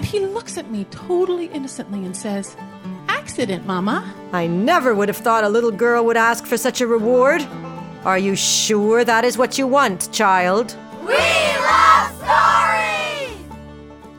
And he looks at me totally innocently and says, Accident, Mama. I never would have thought a little girl would ask for such a reward. Are you sure that is what you want, child? We love stories!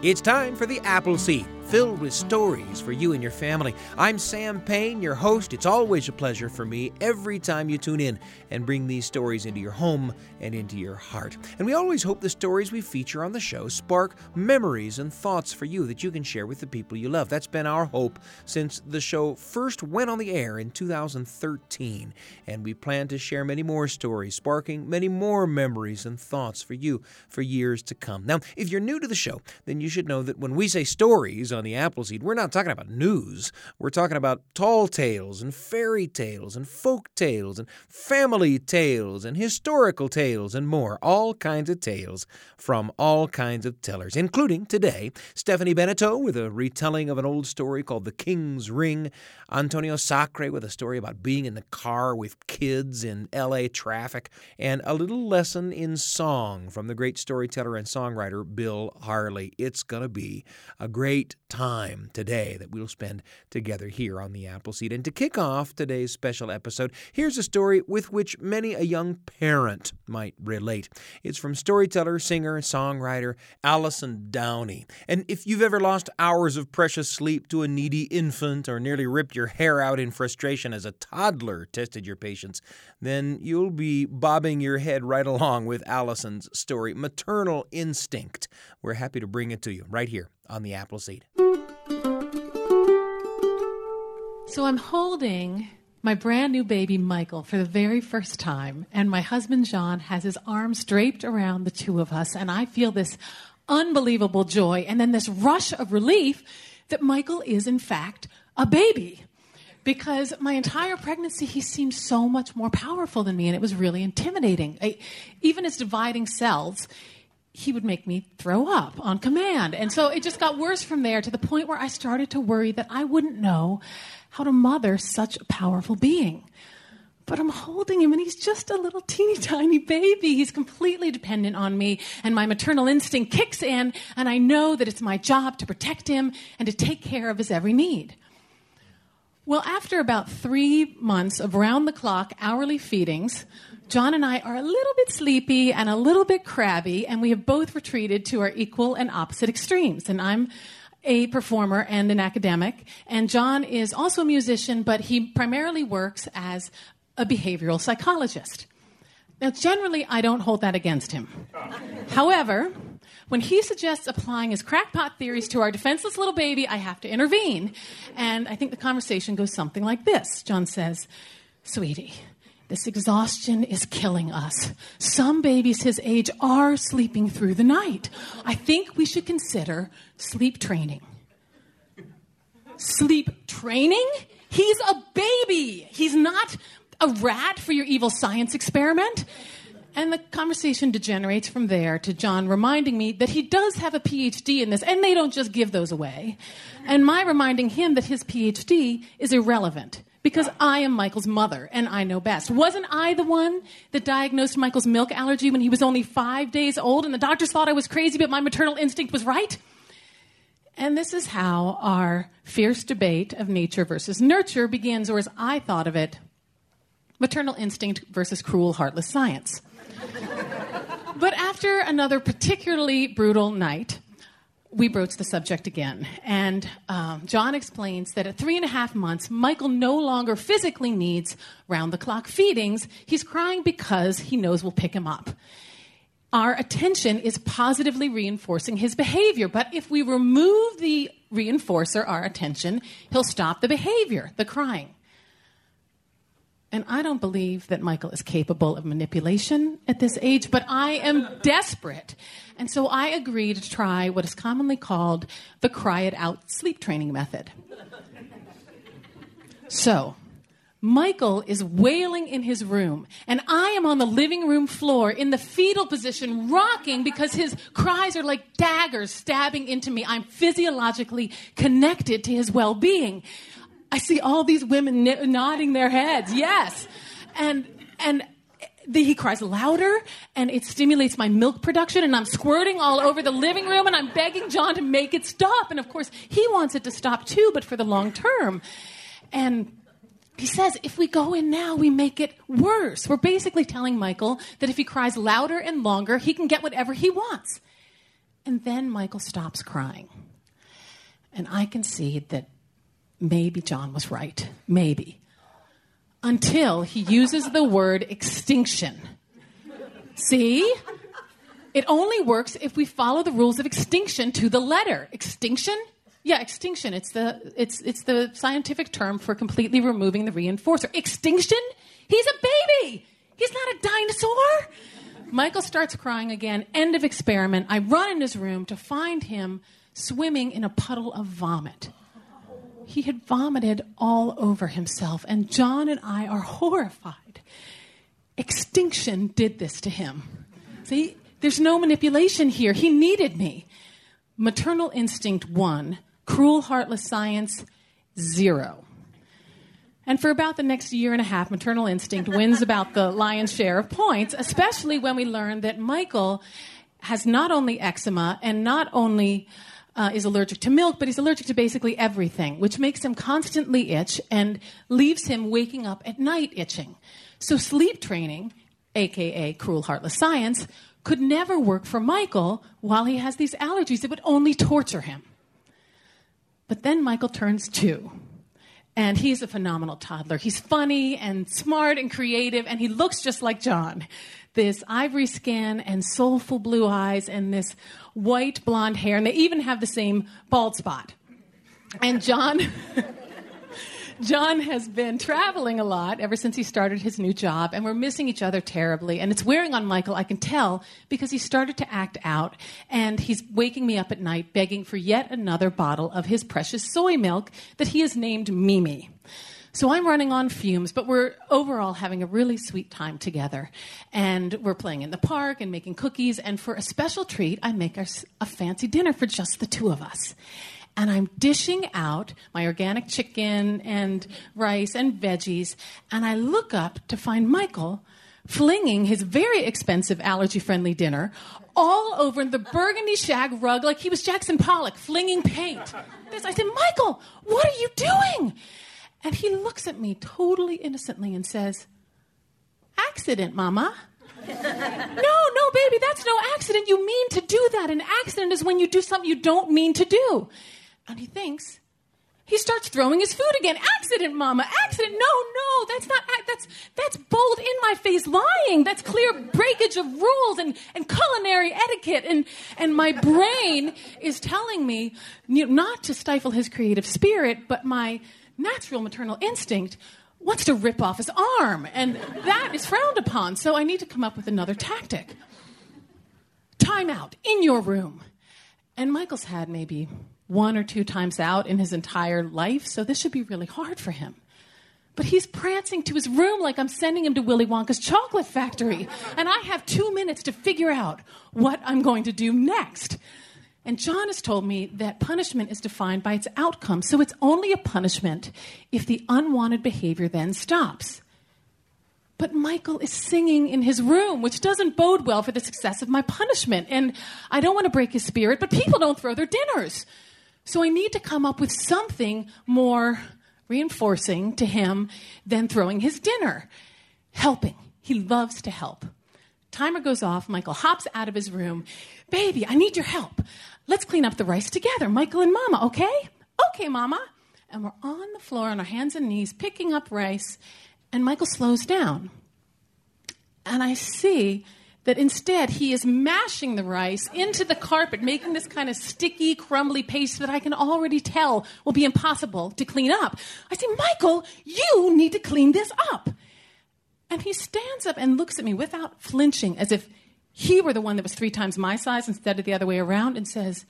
It's time for the Apple Seed filled with stories for you and your family. I'm Sam Payne, your host. It's always a pleasure for me every time you tune in and bring these stories into your home and into your heart. And we always hope the stories we feature on the show spark memories and thoughts for you that you can share with the people you love. That's been our hope since the show first went on the air in 2013. And we plan to share many more stories, sparking many more memories and thoughts for you for years to come. Now, if you're new to the show, then you should know that when we say stories on on the Apple Seed, we're not talking about news. We're talking about tall tales and fairy tales and folk tales and family tales and historical tales and more. All kinds of tales from all kinds of tellers, including today Stephanie Beneteau with a retelling of an old story called The King's Ring, Antonio Sacre with a story about being in the car with kids in LA traffic, and a little lesson in song from the great storyteller and songwriter Bill Harley. It's going to be a great time today that we'll spend together here on the Apple Seed. And to kick off today's special episode, here's a story with which many a young parent might relate. It's from storyteller, singer, songwriter Allison Downey. And if you've ever lost hours of precious sleep to a needy infant or nearly ripped your hair out in frustration as a toddler tested your patience, then you'll be bobbing your head right along with Allison's story, Maternal Instinct. We're happy to bring it to you right here on the apple seed. So I'm holding my brand new baby Michael for the very first time, and my husband John has his arms draped around the two of us, and I feel this unbelievable joy and then this rush of relief that Michael is, in fact, a baby. Because my entire pregnancy, he seemed so much more powerful than me, and it was really intimidating. I, even as dividing cells, he would make me throw up on command. And so it just got worse from there to the point where I started to worry that I wouldn't know how to mother such a powerful being. But I'm holding him and he's just a little teeny tiny baby. He's completely dependent on me and my maternal instinct kicks in and I know that it's my job to protect him and to take care of his every need. Well, after about three months of round the clock hourly feedings, John and I are a little bit sleepy and a little bit crabby, and we have both retreated to our equal and opposite extremes. And I'm a performer and an academic, and John is also a musician, but he primarily works as a behavioral psychologist. Now, generally, I don't hold that against him. However, when he suggests applying his crackpot theories to our defenseless little baby, I have to intervene. And I think the conversation goes something like this John says, Sweetie, this exhaustion is killing us. Some babies his age are sleeping through the night. I think we should consider sleep training. Sleep training? He's a baby. He's not a rat for your evil science experiment. And the conversation degenerates from there to John reminding me that he does have a PhD in this, and they don't just give those away. And my reminding him that his PhD is irrelevant because I am Michael's mother and I know best. Wasn't I the one that diagnosed Michael's milk allergy when he was only five days old and the doctors thought I was crazy, but my maternal instinct was right? And this is how our fierce debate of nature versus nurture begins, or as I thought of it, maternal instinct versus cruel, heartless science. but after another particularly brutal night, we broach the subject again. And um, John explains that at three and a half months, Michael no longer physically needs round the clock feedings. He's crying because he knows we'll pick him up. Our attention is positively reinforcing his behavior, but if we remove the reinforcer, our attention, he'll stop the behavior, the crying. And I don't believe that Michael is capable of manipulation at this age, but I am desperate. And so I agree to try what is commonly called the cry it out sleep training method. So, Michael is wailing in his room, and I am on the living room floor in the fetal position, rocking because his cries are like daggers stabbing into me. I'm physiologically connected to his well being. I see all these women nodding their heads. Yes. And, and the, he cries louder and it stimulates my milk production and I'm squirting all over the living room and I'm begging John to make it stop. And of course, he wants it to stop too, but for the long term. And he says, if we go in now, we make it worse. We're basically telling Michael that if he cries louder and longer, he can get whatever he wants. And then Michael stops crying. And I can see that maybe John was right. Maybe until he uses the word extinction. See? It only works if we follow the rules of extinction to the letter. Extinction? Yeah, extinction. It's the it's it's the scientific term for completely removing the reinforcer. Extinction? He's a baby. He's not a dinosaur. Michael starts crying again. End of experiment. I run in his room to find him swimming in a puddle of vomit he had vomited all over himself, and John and I are horrified. Extinction did this to him. See, there's no manipulation here. He needed me. Maternal instinct, one. Cruel, heartless science, zero. And for about the next year and a half, maternal instinct wins about the lion's share of points, especially when we learn that Michael has not only eczema and not only uh, is allergic to milk, but he's allergic to basically everything, which makes him constantly itch and leaves him waking up at night itching. So, sleep training, aka cruel, heartless science, could never work for Michael while he has these allergies. It would only torture him. But then Michael turns two. And he's a phenomenal toddler. He's funny and smart and creative, and he looks just like John. This ivory skin and soulful blue eyes and this white blonde hair, and they even have the same bald spot. And John. John has been traveling a lot ever since he started his new job, and we're missing each other terribly. And it's wearing on Michael, I can tell, because he started to act out, and he's waking me up at night begging for yet another bottle of his precious soy milk that he has named Mimi. So I'm running on fumes, but we're overall having a really sweet time together. And we're playing in the park and making cookies. And for a special treat, I make us a fancy dinner for just the two of us. And I'm dishing out my organic chicken and rice and veggies. And I look up to find Michael flinging his very expensive allergy friendly dinner all over the burgundy shag rug like he was Jackson Pollock flinging paint. I said, Michael, what are you doing? And he looks at me totally innocently and says, Accident, Mama. no, no, baby, that's no accident. You mean to do that. An accident is when you do something you don't mean to do. And he thinks, he starts throwing his food again. Accident, mama. Accident. No, no, that's not, that's, that's bold in my face lying. That's clear breakage of rules and, and culinary etiquette. And, and my brain is telling me not to stifle his creative spirit, but my natural maternal instinct wants to rip off his arm, and that is frowned upon. So I need to come up with another tactic. Time out in your room. And Michael's had maybe one or two times out in his entire life, so this should be really hard for him. But he's prancing to his room like I'm sending him to Willy Wonka's chocolate factory. And I have two minutes to figure out what I'm going to do next. And John has told me that punishment is defined by its outcome, so it's only a punishment if the unwanted behavior then stops. But Michael is singing in his room, which doesn't bode well for the success of my punishment. And I don't want to break his spirit, but people don't throw their dinners. So I need to come up with something more reinforcing to him than throwing his dinner. Helping. He loves to help. Timer goes off. Michael hops out of his room. Baby, I need your help. Let's clean up the rice together, Michael and Mama, okay? Okay, Mama. And we're on the floor on our hands and knees picking up rice, and Michael slows down. And I see that instead he is mashing the rice into the carpet, making this kind of sticky, crumbly paste that I can already tell will be impossible to clean up. I say, Michael, you need to clean this up. And he stands up and looks at me without flinching, as if he were the one that was three times my size instead of the other way around, and says,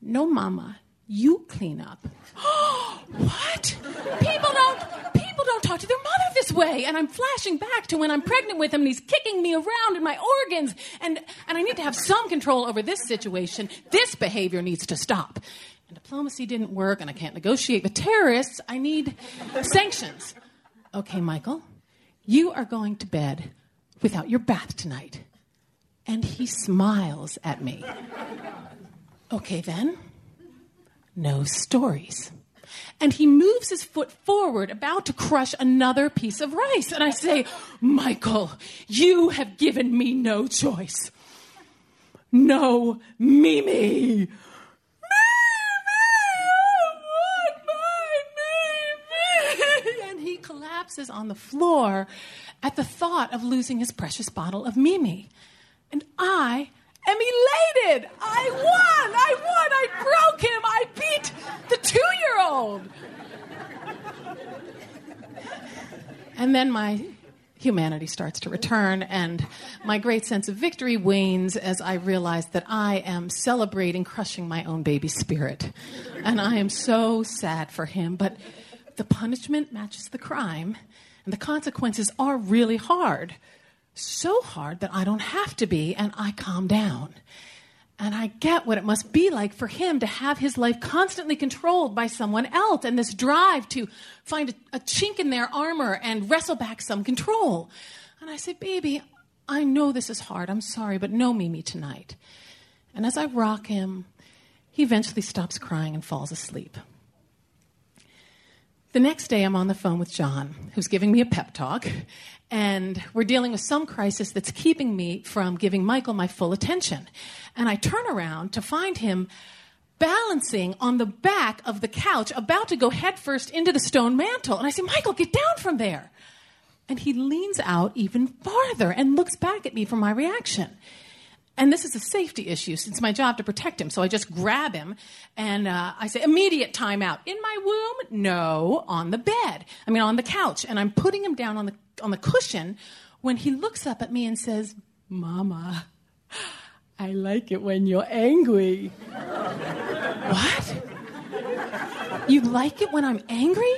No, Mama, you clean up. what? People don't people don't talk to their mother this way. And I'm flashing back to when I'm pregnant with him and he's kicking me around in my organs. And and I need to have some control over this situation. This behavior needs to stop. And diplomacy didn't work, and I can't negotiate with terrorists. I need sanctions. Okay, Michael, you are going to bed without your bath tonight. And he smiles at me. Okay, then. No stories. And he moves his foot forward, about to crush another piece of rice. And I say, Michael, you have given me no choice. No, Mimi. Mimi. And he collapses on the floor at the thought of losing his precious bottle of Mimi. And I am elated. I won. I won. I broke him. I beat the two year old. And then my humanity starts to return, and my great sense of victory wanes as I realize that I am celebrating crushing my own baby spirit. And I am so sad for him, but the punishment matches the crime, and the consequences are really hard. So hard that I don't have to be, and I calm down. And I get what it must be like for him to have his life constantly controlled by someone else and this drive to find a, a, chink in their armor and wrestle back some control. And I say, Baby, I know this is hard. I'm sorry, but no Mimi tonight. And as I rock him, he eventually stops crying and falls asleep. The next day, I'm on the phone with John, who's giving me a pep talk, and we're dealing with some crisis that's keeping me from giving Michael my full attention. And I turn around to find him balancing on the back of the couch, about to go headfirst into the stone mantle. And I say, Michael, get down from there. And he leans out even farther and looks back at me for my reaction. And this is a safety issue. It's my job to protect him. So I just grab him and uh, I say, immediate timeout. In my womb? No, on the bed. I mean, on the couch. And I'm putting him down on the, on the cushion when he looks up at me and says, Mama, I like it when you're angry. what? You like it when I'm angry?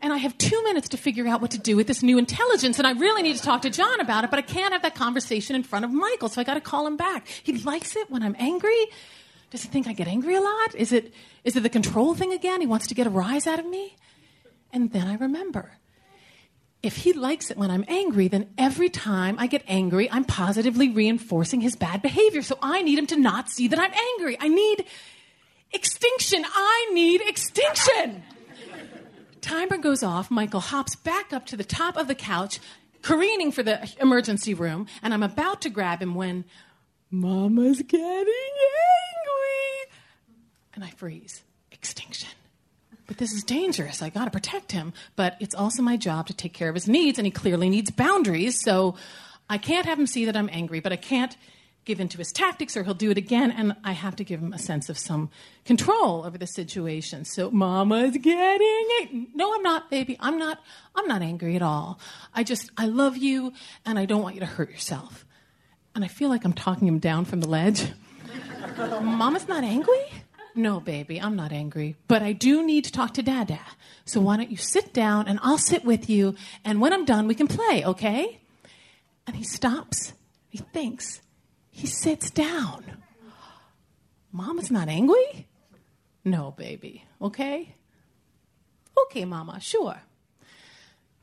And I have two minutes to figure out what to do with this new intelligence, and I really need to talk to John about it, but I can't have that conversation in front of Michael, so I got to call him back. He likes it when I'm angry. Does he think I get angry a lot? Is it is it the control thing again? He wants to get a rise out of me? And then I remember. If he likes it when I'm angry, then every time I get angry, I'm positively reinforcing his bad behavior. So I need him to not see that I'm angry. I need extinction. I need extinction. Timer goes off. Michael hops back up to the top of the couch, careening for the emergency room, and I'm about to grab him when Mama's getting angry. And I freeze. Extinction. But this is dangerous. I gotta protect him. But it's also my job to take care of his needs, and he clearly needs boundaries. So I can't have him see that I'm angry, but I can't give into his tactics or he'll do it again and i have to give him a sense of some control over the situation. So mama's getting it. No i'm not baby. I'm not i'm not angry at all. I just i love you and i don't want you to hurt yourself. And i feel like i'm talking him down from the ledge. Mama's not angry? No baby i'm not angry. But i do need to talk to dada. So why don't you sit down and i'll sit with you and when i'm done we can play okay? And he stops. He thinks he sits down. Mama's not angry? No, baby. Okay? Okay, Mama, sure.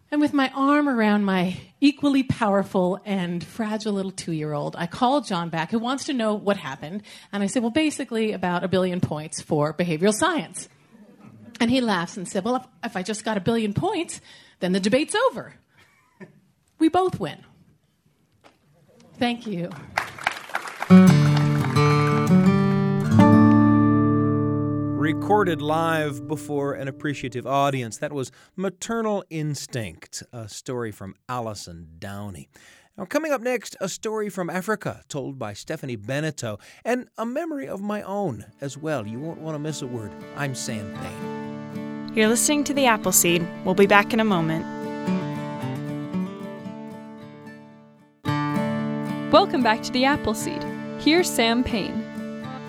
And with my arm around my equally powerful and fragile little two year old, I call John back, who wants to know what happened. And I said, Well, basically, about a billion points for behavioral science. And he laughs and said, Well, if, if I just got a billion points, then the debate's over. We both win. Thank you. Recorded live before an appreciative audience. That was Maternal Instinct, a story from Allison Downey. Now, coming up next, a story from Africa told by Stephanie Beneteau, and a memory of my own as well. You won't want to miss a word. I'm Sam Payne. You're listening to The Apple Seed. We'll be back in a moment. Welcome back to The Apple Seed. Here's Sam Payne.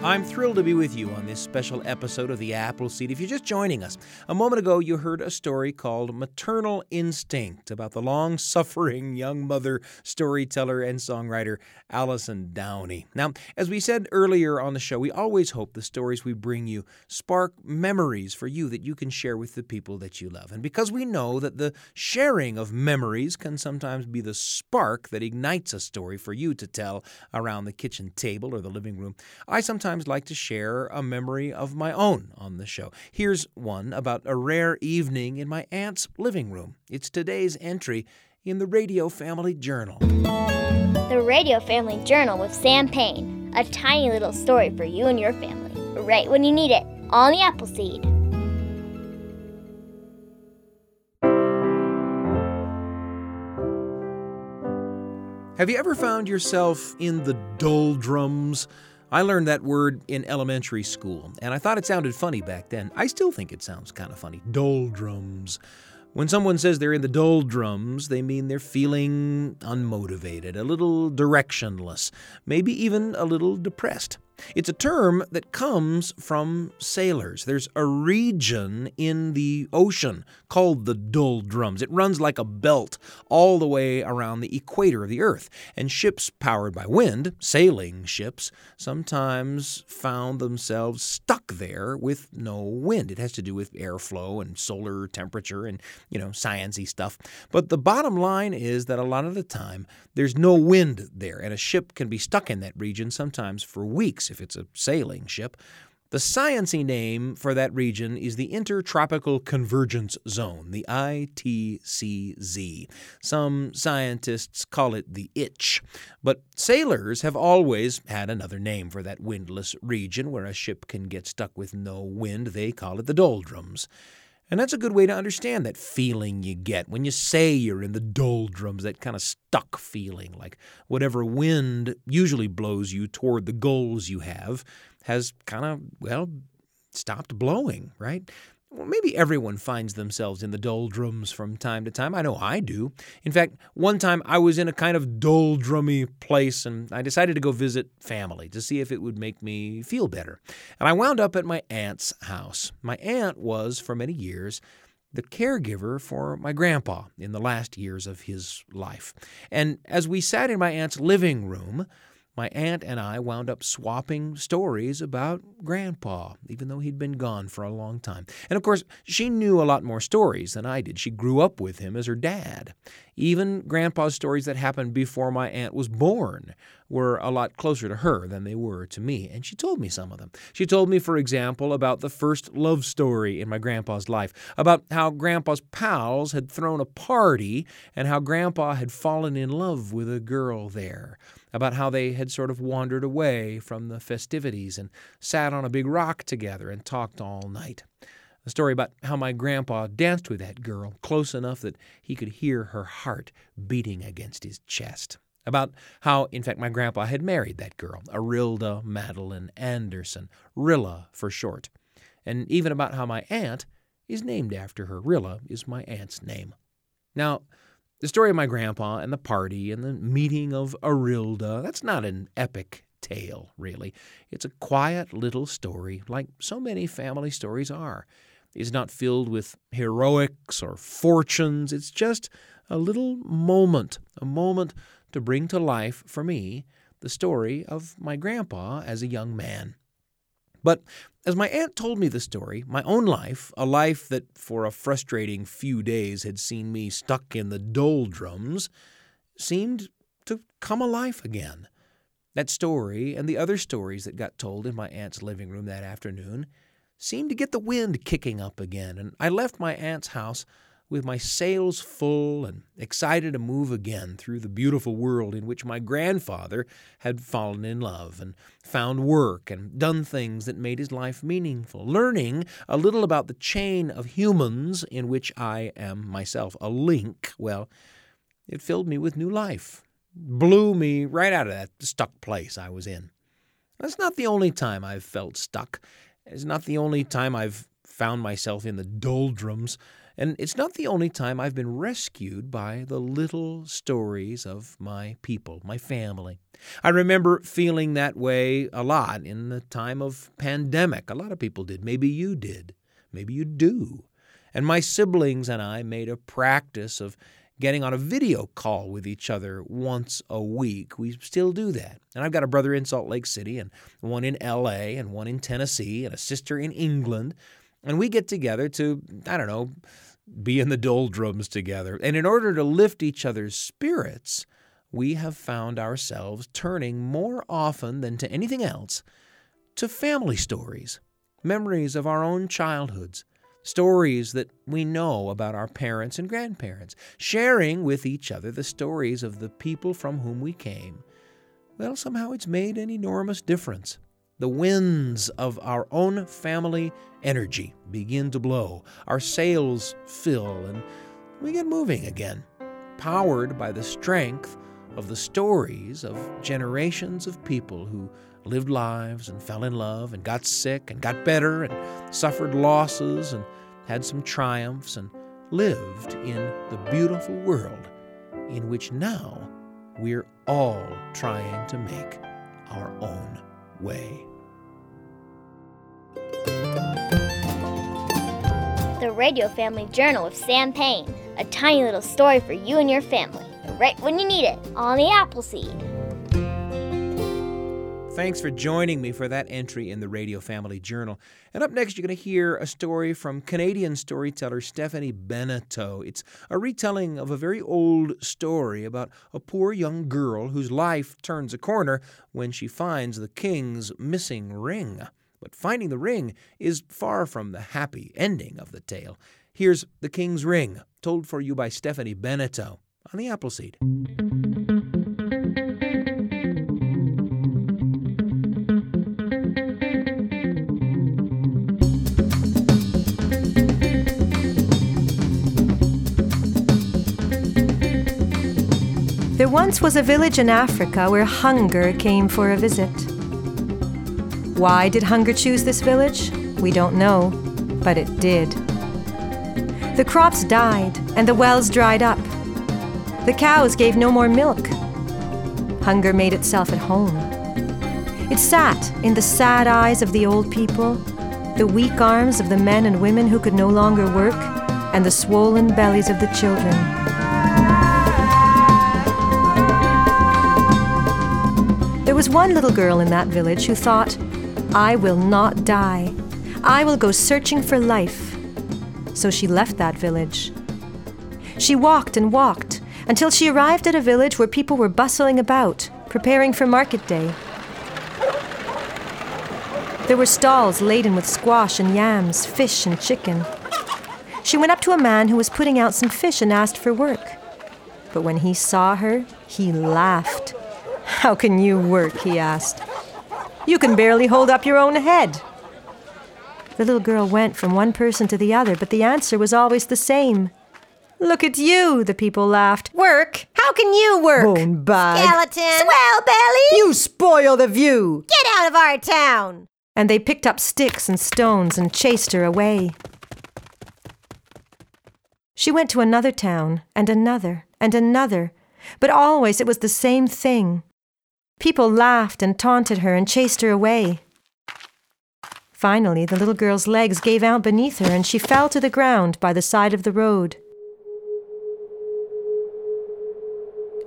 I'm thrilled to be with you on this special episode of The Apple Seed. If you're just joining us, a moment ago you heard a story called Maternal Instinct about the long suffering young mother, storyteller, and songwriter Allison Downey. Now, as we said earlier on the show, we always hope the stories we bring you spark memories for you that you can share with the people that you love. And because we know that the sharing of memories can sometimes be the spark that ignites a story for you to tell around the kitchen table or the living room, I sometimes sometimes like to share a memory of my own on the show. Here's one about a rare evening in my aunt's living room. It's today's entry in the Radio Family Journal. The Radio Family Journal with Sam Payne. A tiny little story for you and your family, right when you need it, on the Apple Seed. Have you ever found yourself in the doldrums? I learned that word in elementary school, and I thought it sounded funny back then. I still think it sounds kind of funny. Doldrums. When someone says they're in the doldrums, they mean they're feeling unmotivated, a little directionless, maybe even a little depressed. It's a term that comes from sailors. There's a region in the ocean called the doldrums. It runs like a belt all the way around the equator of the Earth. And ships powered by wind, sailing ships, sometimes found themselves stuck there with no wind. It has to do with airflow and solar temperature and, you know, sciency stuff. But the bottom line is that a lot of the time there's no wind there, and a ship can be stuck in that region sometimes for weeks if it's a sailing ship. The sciency name for that region is the Intertropical Convergence Zone, the ITCZ. Some scientists call it the itch, but sailors have always had another name for that windless region where a ship can get stuck with no wind. They call it the doldrums. And that's a good way to understand that feeling you get when you say you're in the doldrums, that kind of stuck feeling, like whatever wind usually blows you toward the goals you have has kind of, well, stopped blowing, right? Well, maybe everyone finds themselves in the doldrums from time to time. I know I do. In fact, one time I was in a kind of doldrummy place and I decided to go visit family to see if it would make me feel better. And I wound up at my aunt's house. My aunt was, for many years, the caregiver for my grandpa in the last years of his life. And as we sat in my aunt's living room, my aunt and I wound up swapping stories about Grandpa, even though he'd been gone for a long time. And of course, she knew a lot more stories than I did. She grew up with him as her dad. Even Grandpa's stories that happened before my aunt was born were a lot closer to her than they were to me, and she told me some of them. She told me, for example, about the first love story in my grandpa's life, about how grandpa's pals had thrown a party and how grandpa had fallen in love with a girl there about how they had sort of wandered away from the festivities and sat on a big rock together and talked all night. A story about how my grandpa danced with that girl close enough that he could hear her heart beating against his chest. About how, in fact, my grandpa had married that girl, Arilda Madeline Anderson, Rilla for short. And even about how my aunt is named after her. Rilla is my aunt's name. Now, the story of my grandpa and the party and the meeting of Arilda, that's not an epic tale, really. It's a quiet little story, like so many family stories are. It's not filled with heroics or fortunes. It's just a little moment, a moment to bring to life for me the story of my grandpa as a young man. But as my aunt told me the story, my own life, a life that for a frustrating few days had seen me stuck in the doldrums, seemed to come alive again. That story and the other stories that got told in my aunt's living room that afternoon seemed to get the wind kicking up again, and I left my aunt's house with my sails full and excited to move again through the beautiful world in which my grandfather had fallen in love and found work and done things that made his life meaningful, learning a little about the chain of humans in which I am myself a link. Well, it filled me with new life, blew me right out of that stuck place I was in. That's not the only time I've felt stuck. It's not the only time I've found myself in the doldrums. And it's not the only time I've been rescued by the little stories of my people, my family. I remember feeling that way a lot in the time of pandemic. A lot of people did. Maybe you did. Maybe you do. And my siblings and I made a practice of getting on a video call with each other once a week. We still do that. And I've got a brother in Salt Lake City, and one in LA, and one in Tennessee, and a sister in England. And we get together to, I don't know, be in the doldrums together. And in order to lift each other's spirits, we have found ourselves turning more often than to anything else to family stories, memories of our own childhoods, stories that we know about our parents and grandparents, sharing with each other the stories of the people from whom we came. Well, somehow it's made an enormous difference. The winds of our own family energy begin to blow, our sails fill, and we get moving again, powered by the strength of the stories of generations of people who lived lives and fell in love and got sick and got better and suffered losses and had some triumphs and lived in the beautiful world in which now we're all trying to make our own way. The Radio Family Journal with Sam Payne. A tiny little story for you and your family, right when you need it, on the Apple Seed. Thanks for joining me for that entry in the Radio Family Journal. And up next, you're going to hear a story from Canadian storyteller Stephanie Beneteau. It's a retelling of a very old story about a poor young girl whose life turns a corner when she finds the king's missing ring. But finding the ring is far from the happy ending of the tale. Here's The King's Ring, told for you by Stephanie Beneteau on the Apple Seed. There once was a village in Africa where hunger came for a visit. Why did hunger choose this village? We don't know, but it did. The crops died and the wells dried up. The cows gave no more milk. Hunger made itself at home. It sat in the sad eyes of the old people, the weak arms of the men and women who could no longer work, and the swollen bellies of the children. There was one little girl in that village who thought, I will not die. I will go searching for life. So she left that village. She walked and walked until she arrived at a village where people were bustling about, preparing for market day. There were stalls laden with squash and yams, fish and chicken. She went up to a man who was putting out some fish and asked for work. But when he saw her, he laughed. How can you work? he asked. You can barely hold up your own head. The little girl went from one person to the other, but the answer was always the same. Look at you, the people laughed. Work? How can you work? Bone bag. Skeleton. Swell belly. You spoil the view. Get out of our town. And they picked up sticks and stones and chased her away. She went to another town, and another, and another, but always it was the same thing. People laughed and taunted her and chased her away. Finally, the little girl's legs gave out beneath her and she fell to the ground by the side of the road.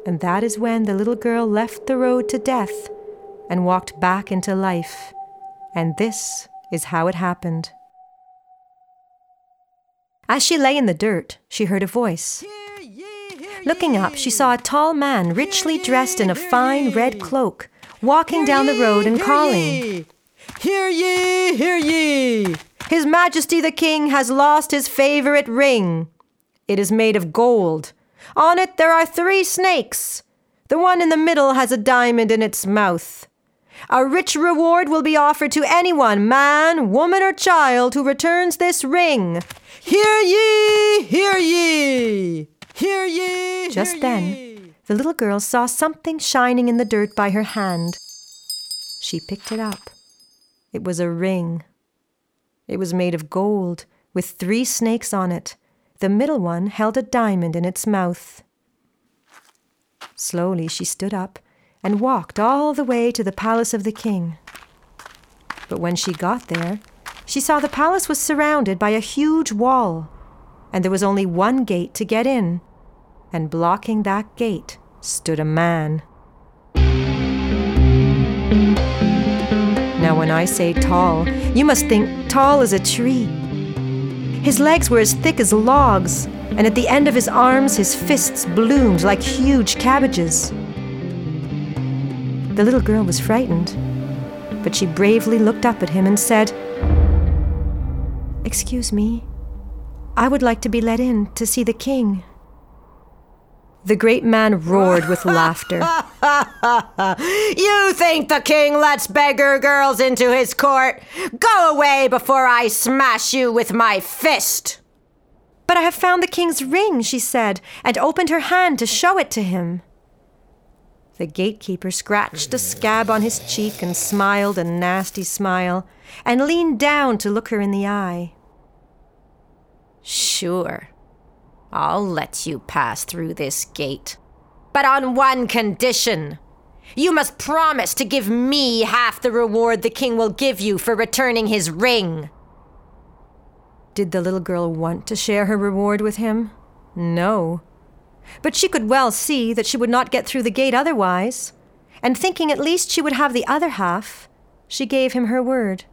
And that is when the little girl left the road to death and walked back into life. And this is how it happened. As she lay in the dirt, she heard a voice. Looking up, she saw a tall man, richly dressed in a fine red cloak, walking down the road and calling. Hear ye, hear ye! His Majesty the King has lost his favorite ring. It is made of gold. On it there are three snakes. The one in the middle has a diamond in its mouth. A rich reward will be offered to anyone, man, woman, or child, who returns this ring. Hear ye, hear ye! Hear ye! Just hear then, ye. the little girl saw something shining in the dirt by her hand. She picked it up. It was a ring. It was made of gold, with three snakes on it. The middle one held a diamond in its mouth. Slowly she stood up and walked all the way to the palace of the king. But when she got there, she saw the palace was surrounded by a huge wall, and there was only one gate to get in, and blocking that gate stood a man. Now, when I say tall, you must think tall as a tree. His legs were as thick as logs, and at the end of his arms, his fists bloomed like huge cabbages. The little girl was frightened, but she bravely looked up at him and said, Excuse me, I would like to be let in to see the king. The great man roared with laughter. You think the king lets beggar girls into his court? Go away before I smash you with my fist. But I have found the king's ring, she said, and opened her hand to show it to him. The gatekeeper scratched a scab on his cheek and smiled a nasty smile, and leaned down to look her in the eye. Sure, I'll let you pass through this gate. But on one condition. You must promise to give me half the reward the king will give you for returning his ring. Did the little girl want to share her reward with him? No. But she could well see that she would not get through the gate otherwise, and thinking at least she would have the other half, she gave him her word.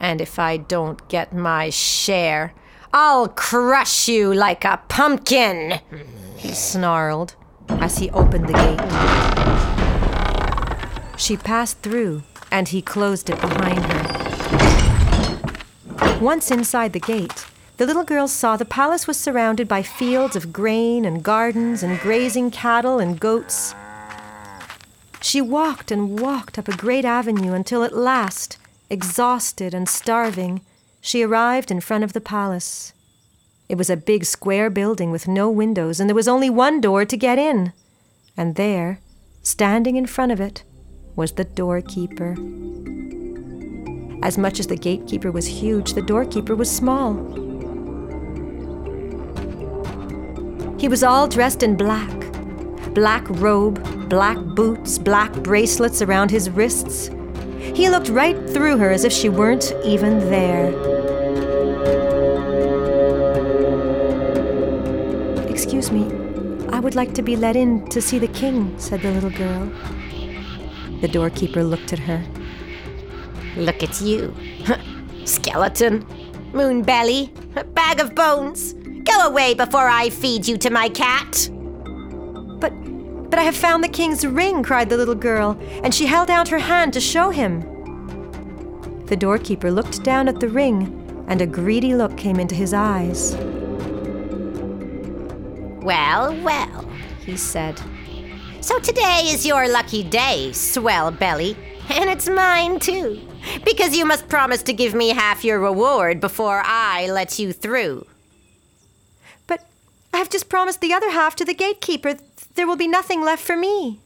And if I don't get my share, I'll crush you like a pumpkin, he snarled as he opened the gate. She passed through, and he closed it behind her. Once inside the gate, the little girl saw the palace was surrounded by fields of grain and gardens and grazing cattle and goats. She walked and walked up a great avenue until at last, exhausted and starving, she arrived in front of the palace. It was a big square building with no windows, and there was only one door to get in. And there, standing in front of it, was the doorkeeper. As much as the gatekeeper was huge, the doorkeeper was small. He was all dressed in black black robe, black boots, black bracelets around his wrists. He looked right through her as if she weren't even there. Excuse me, I would like to be let in to see the king, said the little girl. The doorkeeper looked at her. Look at you. Skeleton, moon belly, bag of bones. Go away before I feed you to my cat. But but I have found the king's ring, cried the little girl, and she held out her hand to show him. The doorkeeper looked down at the ring, and a greedy look came into his eyes. Well, well, he said. So today is your lucky day, swell belly. And it's mine too. Because you must promise to give me half your reward before I let you through. But I have just promised the other half to the gatekeeper. There will be nothing left for me.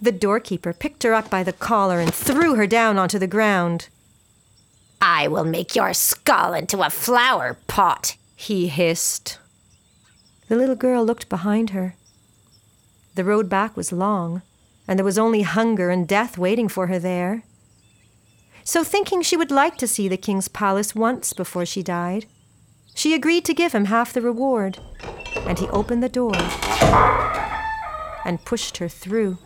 The doorkeeper picked her up by the collar and threw her down onto the ground. I will make your skull into a flower pot, he hissed. The little girl looked behind her. The road back was long, and there was only hunger and death waiting for her there. So, thinking she would like to see the king's palace once before she died, she agreed to give him half the reward, and he opened the door and pushed her through.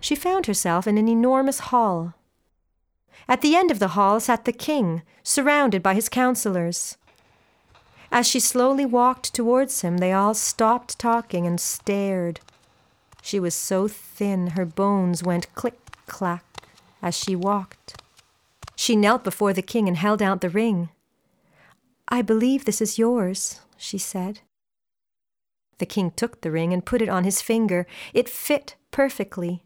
She found herself in an enormous hall. At the end of the hall sat the king, surrounded by his counselors. As she slowly walked towards him, they all stopped talking and stared. She was so thin, her bones went click clack as she walked. She knelt before the king and held out the ring. I believe this is yours, she said. The king took the ring and put it on his finger. It fit perfectly.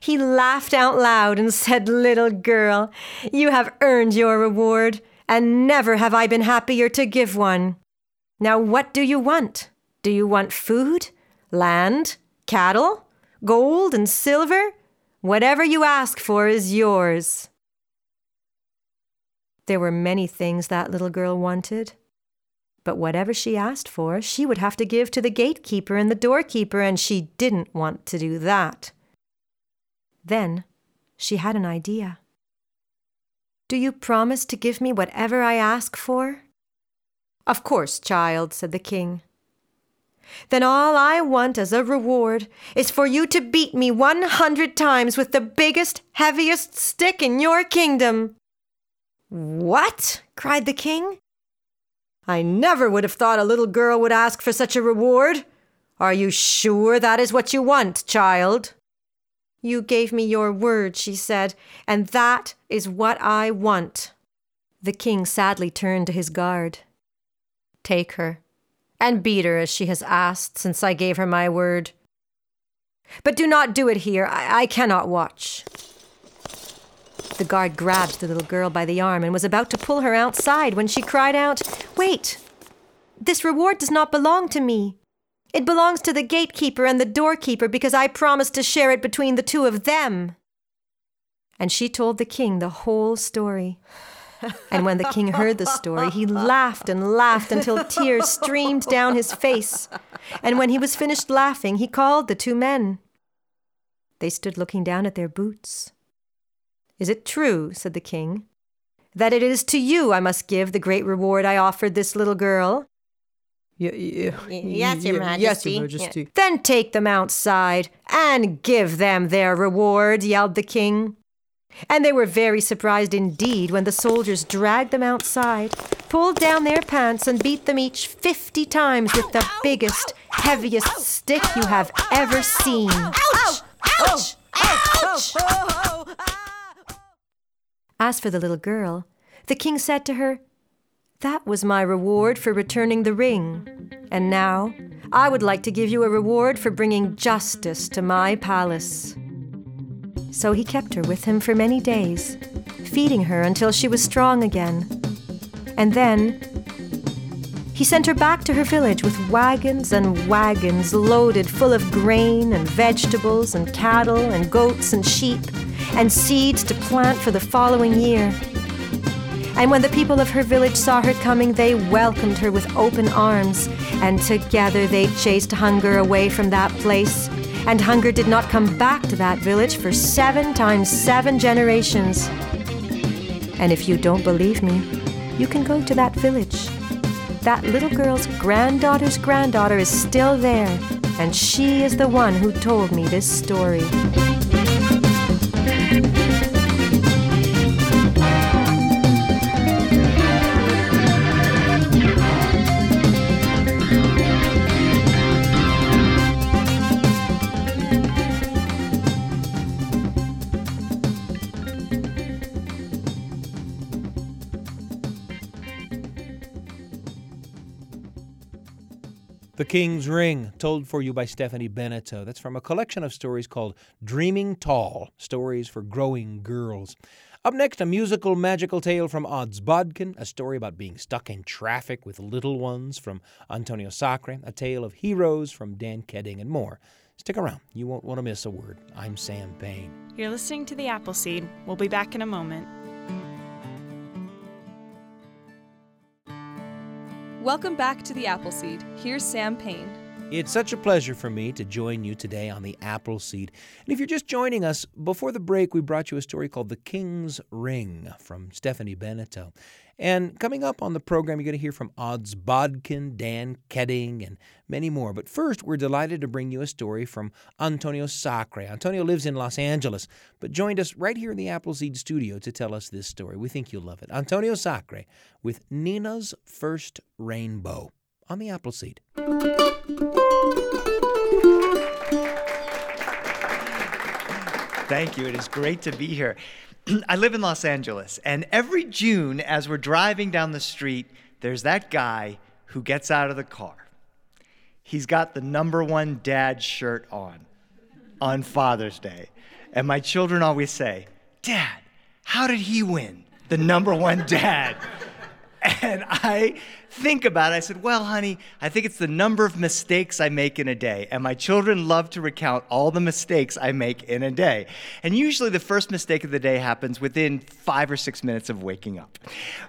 He laughed out loud and said, Little girl, you have earned your reward, and never have I been happier to give one. Now, what do you want? Do you want food, land, cattle, gold, and silver? Whatever you ask for is yours. There were many things that little girl wanted. But whatever she asked for, she would have to give to the gatekeeper and the doorkeeper, and she didn't want to do that. Then she had an idea. Do you promise to give me whatever I ask for? Of course, child, said the king. Then all I want as a reward is for you to beat me one hundred times with the biggest, heaviest stick in your kingdom. What? cried the king. I never would have thought a little girl would ask for such a reward. Are you sure that is what you want, child? You gave me your word, she said, and that is what I want. The king sadly turned to his guard. Take her, and beat her as she has asked since I gave her my word. But do not do it here. I, I cannot watch. The guard grabbed the little girl by the arm and was about to pull her outside when she cried out, Wait! This reward does not belong to me. It belongs to the gatekeeper and the doorkeeper because I promised to share it between the two of them. And she told the king the whole story. And when the king heard the story, he laughed and laughed until tears streamed down his face. And when he was finished laughing, he called the two men. They stood looking down at their boots. Is it true, said the king, that it is to you I must give the great reward I offered this little girl? Y- y- yes, Your Majesty. Yes, Your Majesty. Then take them outside and give them their reward, yelled the king. And they were very surprised indeed when the soldiers dragged them outside, pulled down their pants, and beat them each fifty times with the biggest, heaviest stick you have ever seen. Ouch! Ouch! Ouch! As for the little girl, the king said to her, That was my reward for returning the ring. And now I would like to give you a reward for bringing justice to my palace. So he kept her with him for many days, feeding her until she was strong again. And then he sent her back to her village with wagons and wagons loaded full of grain and vegetables and cattle and goats and sheep and seeds to plant for the following year. And when the people of her village saw her coming, they welcomed her with open arms, and together they chased hunger away from that place. And hunger did not come back to that village for seven times seven generations. And if you don't believe me, you can go to that village. That little girl's granddaughter's granddaughter is still there, and she is the one who told me this story. King's Ring, told for you by Stephanie Beneteau. That's from a collection of stories called Dreaming Tall Stories for Growing Girls. Up next, a musical magical tale from Odds Bodkin, a story about being stuck in traffic with little ones from Antonio Sacre, a tale of heroes from Dan Keding, and more. Stick around, you won't want to miss a word. I'm Sam Payne. You're listening to The Apple Seed. We'll be back in a moment. Welcome back to the Apple Seed. Here's Sam Payne. It's such a pleasure for me to join you today on the Apple Seed. And if you're just joining us, before the break, we brought you a story called The King's Ring from Stephanie Beneteau. And coming up on the program, you're going to hear from Odds Bodkin, Dan Keding, and many more. But first, we're delighted to bring you a story from Antonio Sacre. Antonio lives in Los Angeles, but joined us right here in the Apple Seed studio to tell us this story. We think you'll love it. Antonio Sacre with Nina's First Rainbow on the Apple Seed. Thank you. It is great to be here. I live in Los Angeles, and every June, as we're driving down the street, there's that guy who gets out of the car. He's got the number one dad shirt on on Father's Day. And my children always say, Dad, how did he win? The number one dad. And I think about it. I said, Well, honey, I think it's the number of mistakes I make in a day. And my children love to recount all the mistakes I make in a day. And usually the first mistake of the day happens within five or six minutes of waking up.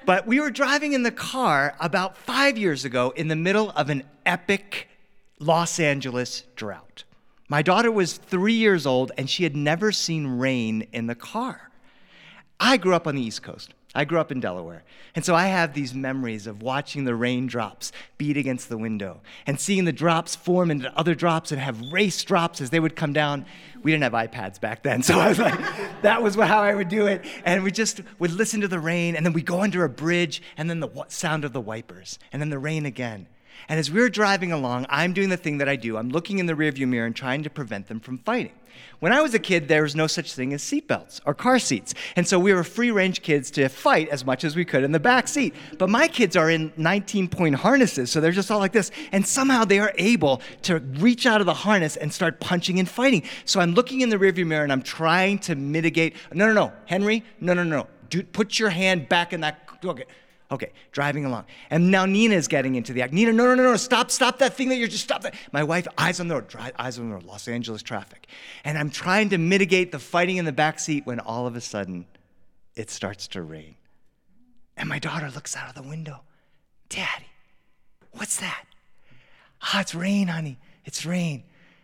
But we were driving in the car about five years ago in the middle of an epic Los Angeles drought. My daughter was three years old and she had never seen rain in the car. I grew up on the East Coast. I grew up in Delaware. And so I have these memories of watching the raindrops beat against the window and seeing the drops form into other drops and have race drops as they would come down. We didn't have iPads back then, so I was like, that was how I would do it. And we just would listen to the rain, and then we go under a bridge, and then the sound of the wipers, and then the rain again. And as we were driving along, I'm doing the thing that I do. I'm looking in the rearview mirror and trying to prevent them from fighting. When I was a kid, there was no such thing as seatbelts or car seats. And so we were free range kids to fight as much as we could in the back seat. But my kids are in 19 point harnesses, so they're just all like this. And somehow they are able to reach out of the harness and start punching and fighting. So I'm looking in the rearview mirror and I'm trying to mitigate. No, no, no. Henry, no, no, no. Dude, put your hand back in that. Okay. Okay, driving along. And now Nina is getting into the act. Nina, no, no, no, no, stop, stop that thing that you're just stop that. My wife, eyes on the road, eyes on the road, Los Angeles traffic. And I'm trying to mitigate the fighting in the back seat when all of a sudden it starts to rain. And my daughter looks out of the window. Daddy, what's that? Ah, oh, it's rain, honey. It's rain.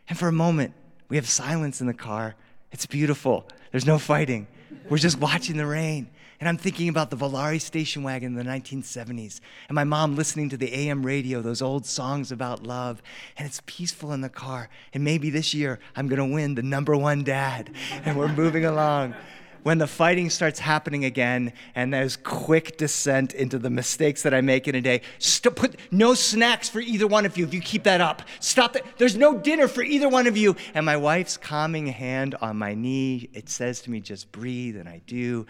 And for a moment, we have silence in the car. It's beautiful. There's no fighting. We're just watching the rain. And I'm thinking about the Volare station wagon in the 1970s, and my mom listening to the AM radio, those old songs about love, and it's peaceful in the car. And maybe this year I'm gonna win the number one dad, and we're moving along. When the fighting starts happening again, and there's quick descent into the mistakes that I make in a day, St- put no snacks for either one of you if you keep that up. Stop that. There's no dinner for either one of you. And my wife's calming hand on my knee, it says to me, just breathe, and I do.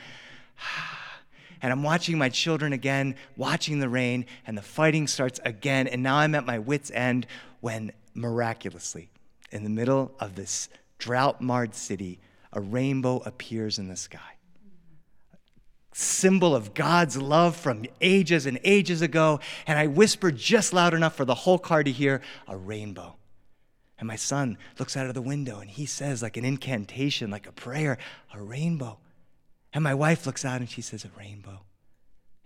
And I'm watching my children again, watching the rain, and the fighting starts again. And now I'm at my wits' end when miraculously, in the middle of this drought marred city, a rainbow appears in the sky. Symbol of God's love from ages and ages ago. And I whisper just loud enough for the whole car to hear a rainbow. And my son looks out of the window and he says, like an incantation, like a prayer, a rainbow. And my wife looks out and she says, A rainbow.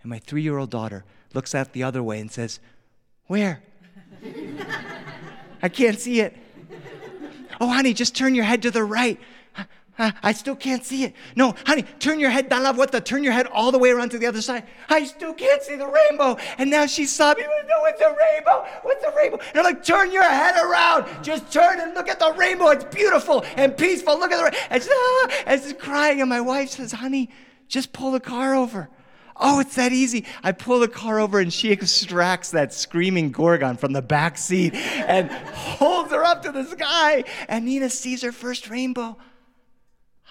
And my three year old daughter looks out the other way and says, Where? I can't see it. Oh, honey, just turn your head to the right. I still can't see it. No, honey, turn your head, the turn your head all the way around to the other side. I still can't see the rainbow. And now she's sobbing, no, it's a rainbow. What's a rainbow? And I'm like, turn your head around. Just turn and look at the rainbow. It's beautiful and peaceful. Look at the rainbow. And ah, and she's crying. And my wife says, honey, just pull the car over. Oh, it's that easy. I pull the car over and she extracts that screaming Gorgon from the back seat and holds her up to the sky. And Nina sees her first rainbow.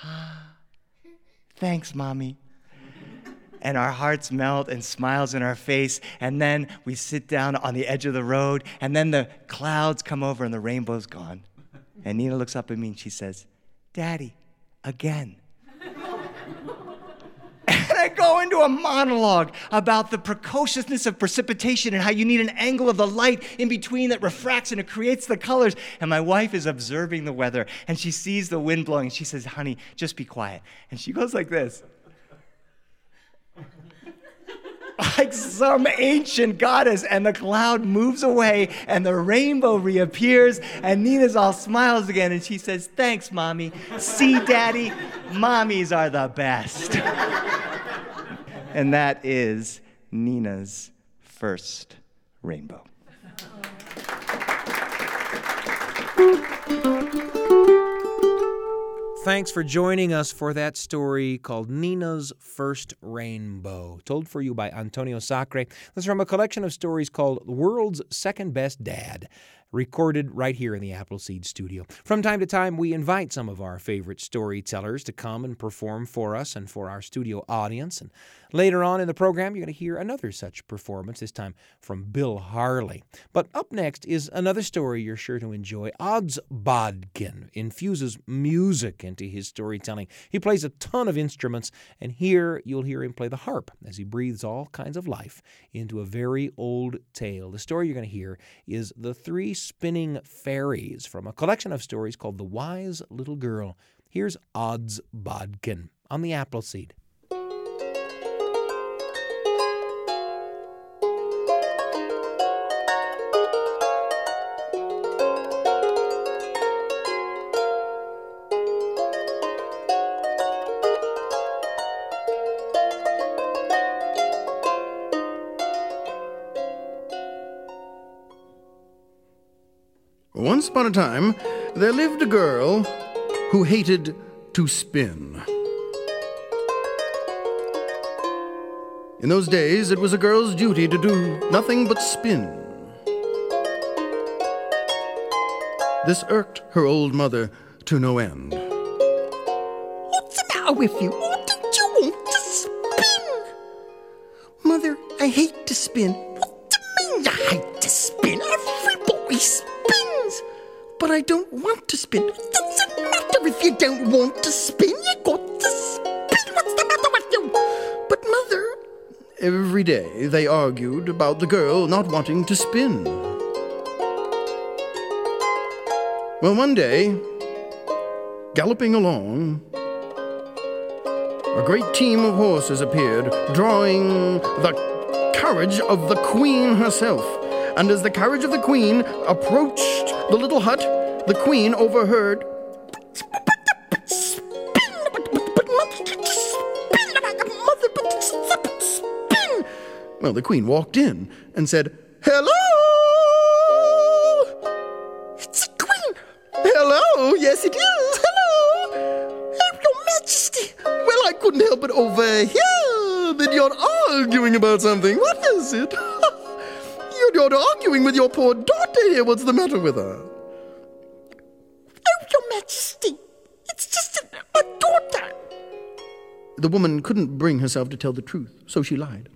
Thanks, mommy. And our hearts melt and smiles in our face. And then we sit down on the edge of the road. And then the clouds come over and the rainbow's gone. And Nina looks up at me and she says, Daddy, again. I go into a monologue about the precociousness of precipitation and how you need an angle of the light in between that refracts and it creates the colors. And my wife is observing the weather and she sees the wind blowing and she says, Honey, just be quiet. And she goes like this. Like some ancient goddess, and the cloud moves away, and the rainbow reappears, and Nina's all smiles again, and she says, Thanks, mommy. See, daddy, mommies are the best. and that is Nina's first rainbow. Thanks for joining us for that story called Nina's First Rainbow, told for you by Antonio Sacre. That's from a collection of stories called The World's Second Best Dad. recorded right here in the Apple Seed studio. From time to time, we invite some of our favorite storytellers to come and perform for us and for our studio audience. And later on in the program, you're going to hear another such performance, this time from Bill Harley. But up next is another story you're sure to enjoy. Odds Bodkin infuses music into his storytelling. He plays a ton of instruments, and here you'll hear him play the harp as he breathes all kinds of life into a very old tale. The story you're going to hear is The Three Spinning Fairies from a collection of stories called The Wise Little Girl. Here's Odds Bodkin on the Apple Seed. Once upon a time, there lived a girl who hated to spin. In those days, it was a girl's duty to do nothing but spin. This irked her old mother to no end. What's the matter with you? Don't you want to spin? Mother, I hate to spin. Every day they argued about the girl not wanting to spin. Well, one day, galloping along, a great team of horses appeared, drawing the carriage of the queen herself. And as the carriage of the queen approached the little hut, the queen overheard. Well, the queen walked in and said, Hello! It's a queen. Hello! Yes, it is! Hello! Oh, your majesty. Well, I couldn't help but overhear that you're arguing about something. What is it? you're, you're arguing with your poor daughter here. What's the matter with her? Oh, your majesty. It's just a, a daughter. The woman couldn't bring herself to tell the truth, so she lied.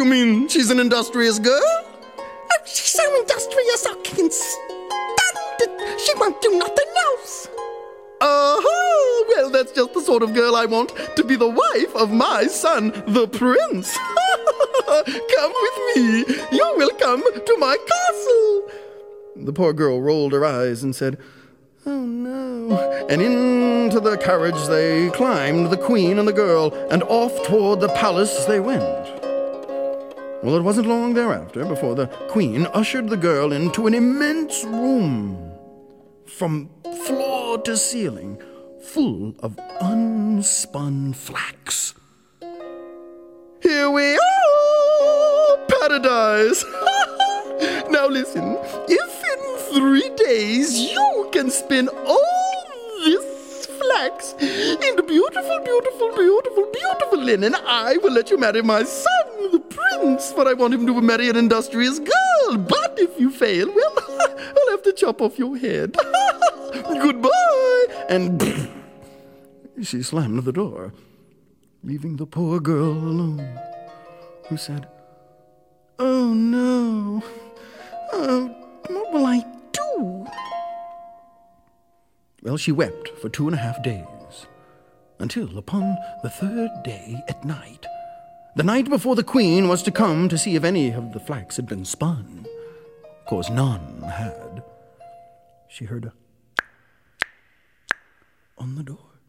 You mean she's an industrious girl? Oh, she's so industrious I can stand it. She won't do nothing else. Uh-huh. Well, that's just the sort of girl I want to be the wife of my son, the prince. come with me. You will come to my castle. The poor girl rolled her eyes and said, Oh no. And into the carriage they climbed, the queen and the girl, and off toward the palace they went. Well, it wasn't long thereafter before the queen ushered the girl into an immense room, from floor to ceiling, full of unspun flax. Here we are! Paradise! now listen, if in three days you can spin all this flax into beautiful, beautiful, beautiful, beautiful linen, I will let you marry my son, the prince, for I want him to marry an industrious girl. But if you fail, well, I'll have to chop off your head. Goodbye! And she slammed the door, leaving the poor girl alone, who said, Oh no. Uh, what will I? Well, she wept for two and a half days, until upon the third day at night, the night before the queen was to come to see if any of the flax had been spun. Of course, none had. She heard a on the door.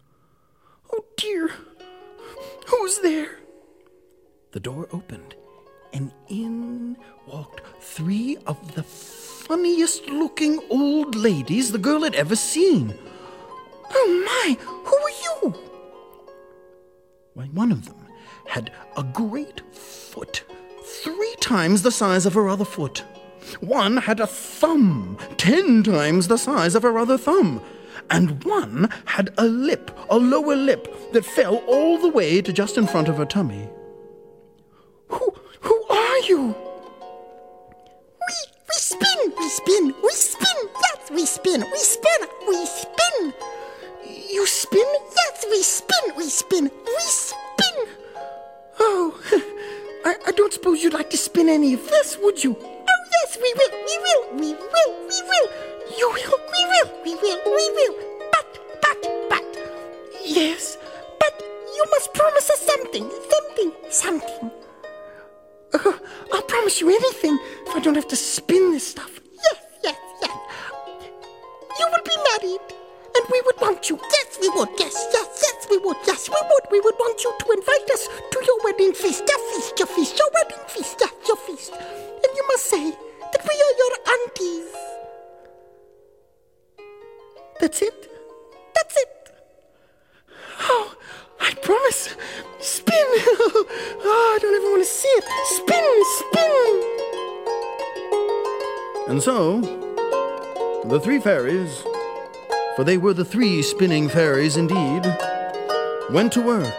Oh dear, who's there? The door opened, and in walked three of the funniest looking old ladies the girl had ever seen. Oh my, who are you? Why, one of them had a great foot, three times the size of her other foot. One had a thumb, ten times the size of her other thumb. And one had a lip, a lower lip, that fell all the way to just in front of her tummy. Who, who are you? We, we spin, we spin, we spin, yes, we spin, we spin, we spin. You spin? Yes, we spin, we spin, we spin. Oh, I, I don't suppose you'd like to spin any of this, would you? Oh, yes, we will, we will, we will, we will. You will? We will, we will, we will. But, but, but. Yes. But you must promise us something, something, something. Uh, I'll promise you anything if I don't have to spin this stuff. Yes, yes, yes. You will be married, and we would want you. Yes, we would. Yes, yes, yes, we would. Yes, we would. We would want you to invite us to your wedding feast. Your feast, your feast, your wedding feast. Yes, your feast. And you must say that we are your aunties. That's it? That's it. Oh, I promise. Spin. oh, I don't ever want to see it. Spin, spin. And so, the three fairies, for they were the three spinning fairies indeed, went to work.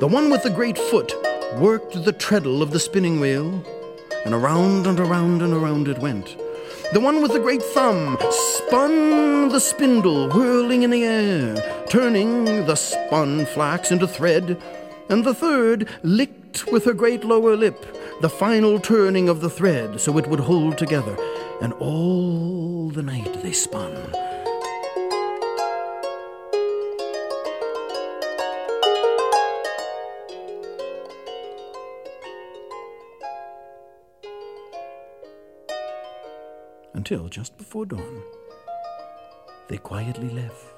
The one with the great foot worked the treadle of the spinning wheel, and around and around and around it went. The one with the great thumb spun the spindle, whirling in the air, turning the spun flax into thread. And the third licked with her great lower lip the final turning of the thread so it would hold together. And all the night they spun. Until just before dawn, they quietly left.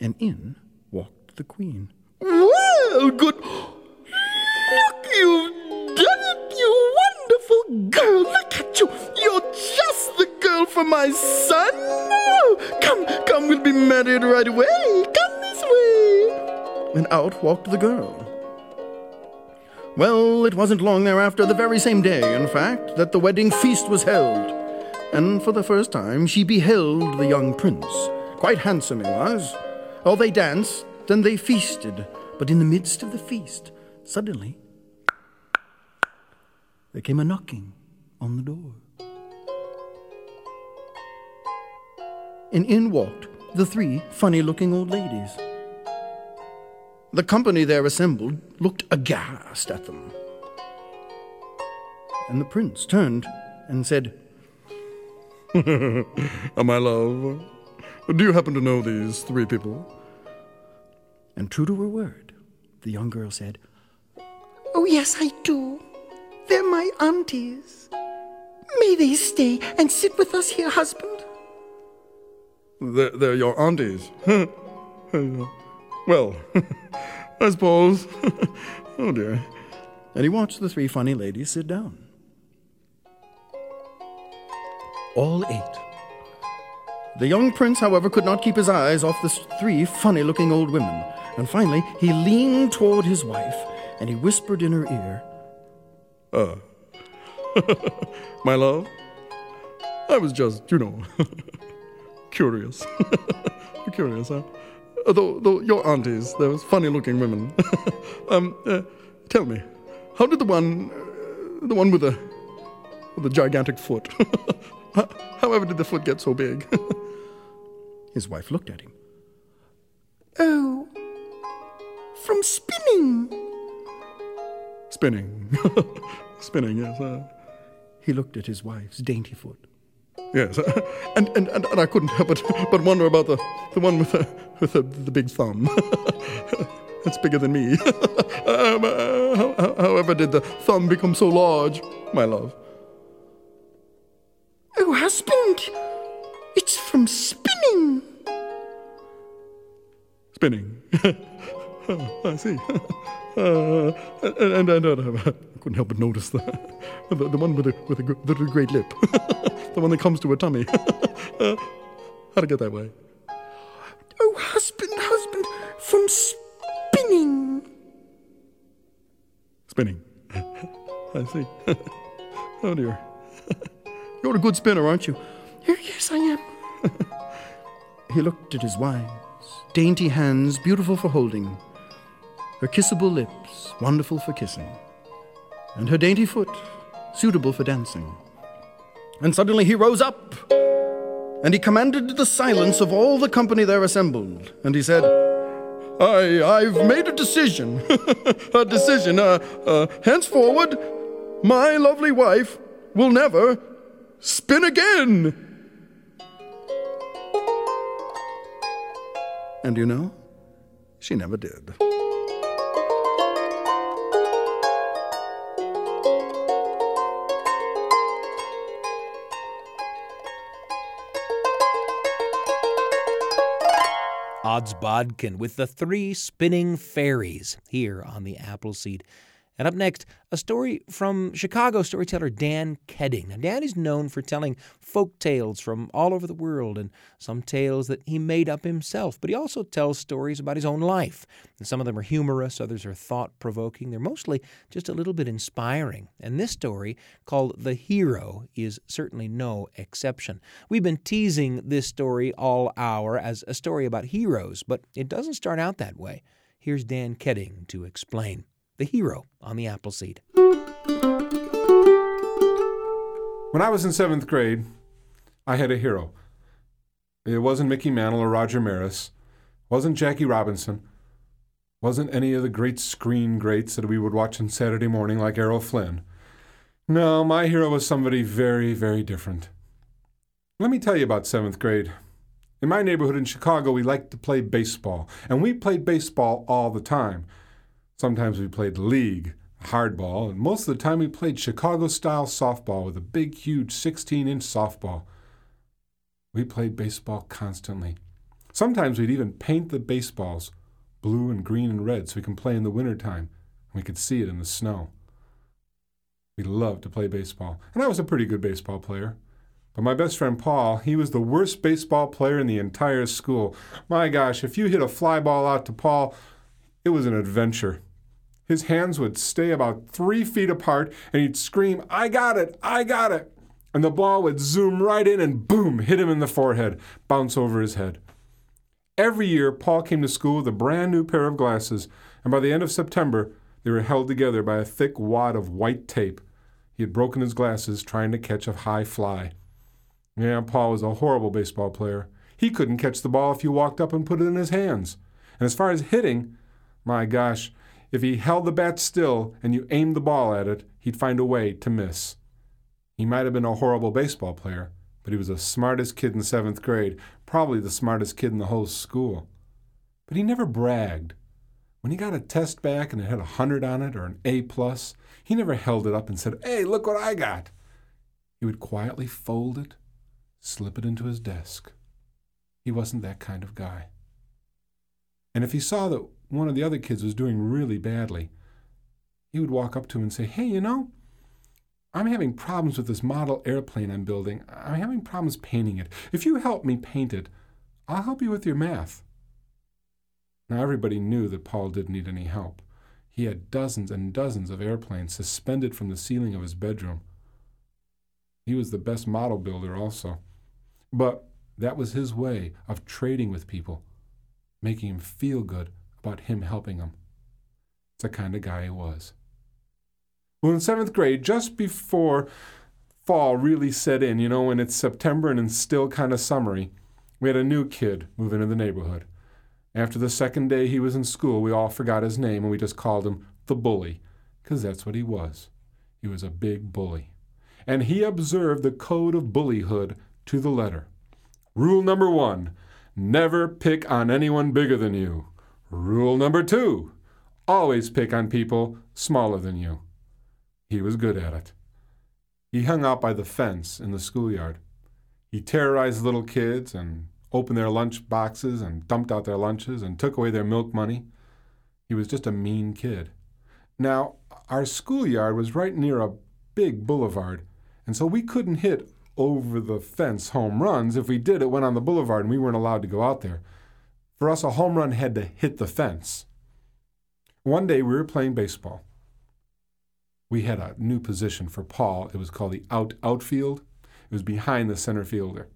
And in walked the queen. Well, good. Look, you've done it, you wonderful girl. Look at you. You're just the girl for my son. Oh, come, come, we'll be married right away. Come this way. And out walked the girl. Well, it wasn't long thereafter, the very same day, in fact, that the wedding feast was held. And for the first time she beheld the young prince. Quite handsome he was. Oh, they danced, then they feasted. But in the midst of the feast, suddenly, there came a knocking on the door. And in walked the three funny looking old ladies. The company there assembled looked aghast at them. And the prince turned and said, My love, do you happen to know these three people? And true to her word, the young girl said, Oh, yes, I do. They're my aunties. May they stay and sit with us here, husband? They're, they're your aunties. well, I suppose. oh dear. And he watched the three funny ladies sit down. All ate. The young prince, however, could not keep his eyes off the three funny looking old women, and finally he leaned toward his wife and he whispered in her ear, Uh, my love, I was just, you know, curious. curious, huh? Though, though your aunties, those funny looking women. um, uh, tell me, how did the one, uh, the one with the, with the gigantic foot, however did the foot get so big? His wife looked at him. Oh, from spinning. Spinning. Spinning, yes. Uh, he looked at his wife's dainty foot. Yes, and, and, and, and I couldn't help but, but wonder about the, the one with the, with the, the big thumb. It's bigger than me. um, uh, how- how- however did the thumb become so large, my love? Oh, husband, it's from spinning. Spinning. Oh, I see. Uh, and, and, and, uh, I couldn't help but notice the, the, the one with the, with the, the great lip. the one that comes to her tummy. uh, how'd it get that way? Oh, husband, husband, from spinning. Spinning. I see. oh dear. You're a good spinner, aren't you? Yes, I am. He looked at his wife's dainty hands, beautiful for holding, her kissable lips, wonderful for kissing, and her dainty foot, suitable for dancing. And suddenly he rose up, and he commanded the silence of all the company there assembled, and he said, I, I've made a decision. a decision. Uh, uh, henceforward, my lovely wife will never spin again. And you know, she never did. Odds Bodkin with the three spinning fairies here on the Apple Seed. And up next, a story from Chicago storyteller Dan Keding. Now, Dan is known for telling folk tales from all over the world and some tales that he made up himself, but he also tells stories about his own life. And some of them are humorous, others are thought provoking. They're mostly just a little bit inspiring. And this story, called The Hero, is certainly no exception. We've been teasing this story all hour as a story about heroes, but it doesn't start out that way. Here's Dan Keding to explain the hero on the Apple Seed. When I was in seventh grade, I had a hero. It wasn't Mickey Mantle or Roger Maris, wasn't Jackie Robinson, wasn't any of the great screen greats that we would watch on Saturday morning like Errol Flynn. No, my hero was somebody very, very different. Let me tell you about seventh grade. In my neighborhood in Chicago, we liked to play baseball, and we played baseball all the time. Sometimes we played league, hardball, and most of the time we played Chicago style softball with a big, huge 16 inch softball. We played baseball constantly. Sometimes we'd even paint the baseballs blue and green and red so we can play in the wintertime and we could see it in the snow. We loved to play baseball, and I was a pretty good baseball player. But my best friend Paul, he was the worst baseball player in the entire school. My gosh, if you hit a fly ball out to Paul, it was an adventure. His hands would stay about three feet apart, and he'd scream, I got it! I got it! And the ball would zoom right in and boom, hit him in the forehead, bounce over his head. Every year, Paul came to school with a brand new pair of glasses, and by the end of September, they were held together by a thick wad of white tape. He had broken his glasses trying to catch a high fly. Yeah, Paul was a horrible baseball player. He couldn't catch the ball if you walked up and put it in his hands. And as far as hitting, my gosh, if he held the bat still and you aimed the ball at it, he'd find a way to miss. He might have been a horrible baseball player, but he was the smartest kid in seventh grade, probably the smartest kid in the whole school. But he never bragged. When he got a test back and it had a hundred on it or an A plus, he never held it up and said, Hey, look what I got. He would quietly fold it, slip it into his desk. He wasn't that kind of guy. And if he saw that one of the other kids was doing really badly, he would walk up to him and say, Hey, you know, I'm having problems with this model airplane I'm building. I'm having problems painting it. If you help me paint it, I'll help you with your math. Now, everybody knew that Paul didn't need any help. He had dozens and dozens of airplanes suspended from the ceiling of his bedroom. He was the best model builder, also. But that was his way of trading with people, making him feel good about him helping him. It's the kind of guy he was. Well, in seventh grade, just before fall really set in, you know, when it's September and it's still kind of summery, we had a new kid move into the neighborhood. After the second day he was in school, we all forgot his name and we just called him the bully, because that's what he was. He was a big bully. And he observed the code of bullyhood to the letter. Rule number one never pick on anyone bigger than you. Rule number two always pick on people smaller than you. He was good at it. He hung out by the fence in the schoolyard. He terrorized little kids and opened their lunch boxes and dumped out their lunches and took away their milk money. He was just a mean kid. Now, our schoolyard was right near a big boulevard, and so we couldn't hit over the fence home runs. If we did, it went on the boulevard and we weren't allowed to go out there. For us, a home run had to hit the fence. One day we were playing baseball. We had a new position for Paul. It was called the out outfield. It was behind the center fielder.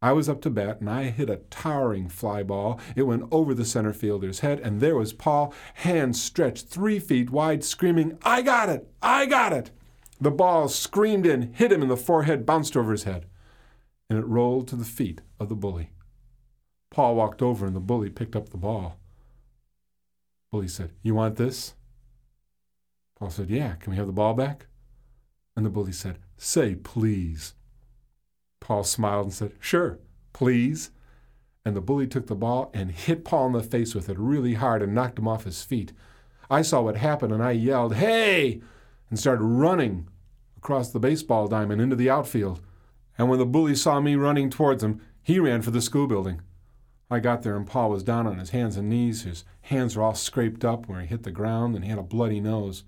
I was up to bat and I hit a towering fly ball. It went over the center fielder's head, and there was Paul, hands stretched three feet wide, screaming, I got it! I got it! The ball screamed in, hit him in the forehead, bounced over his head, and it rolled to the feet of the bully. Paul walked over and the bully picked up the ball. Bully said, You want this? Paul said, Yeah, can we have the ball back? And the bully said, Say please. Paul smiled and said, Sure, please. And the bully took the ball and hit Paul in the face with it really hard and knocked him off his feet. I saw what happened and I yelled, Hey! and started running across the baseball diamond into the outfield. And when the bully saw me running towards him, he ran for the school building. I got there and Paul was down on his hands and knees. His hands were all scraped up where he hit the ground and he had a bloody nose.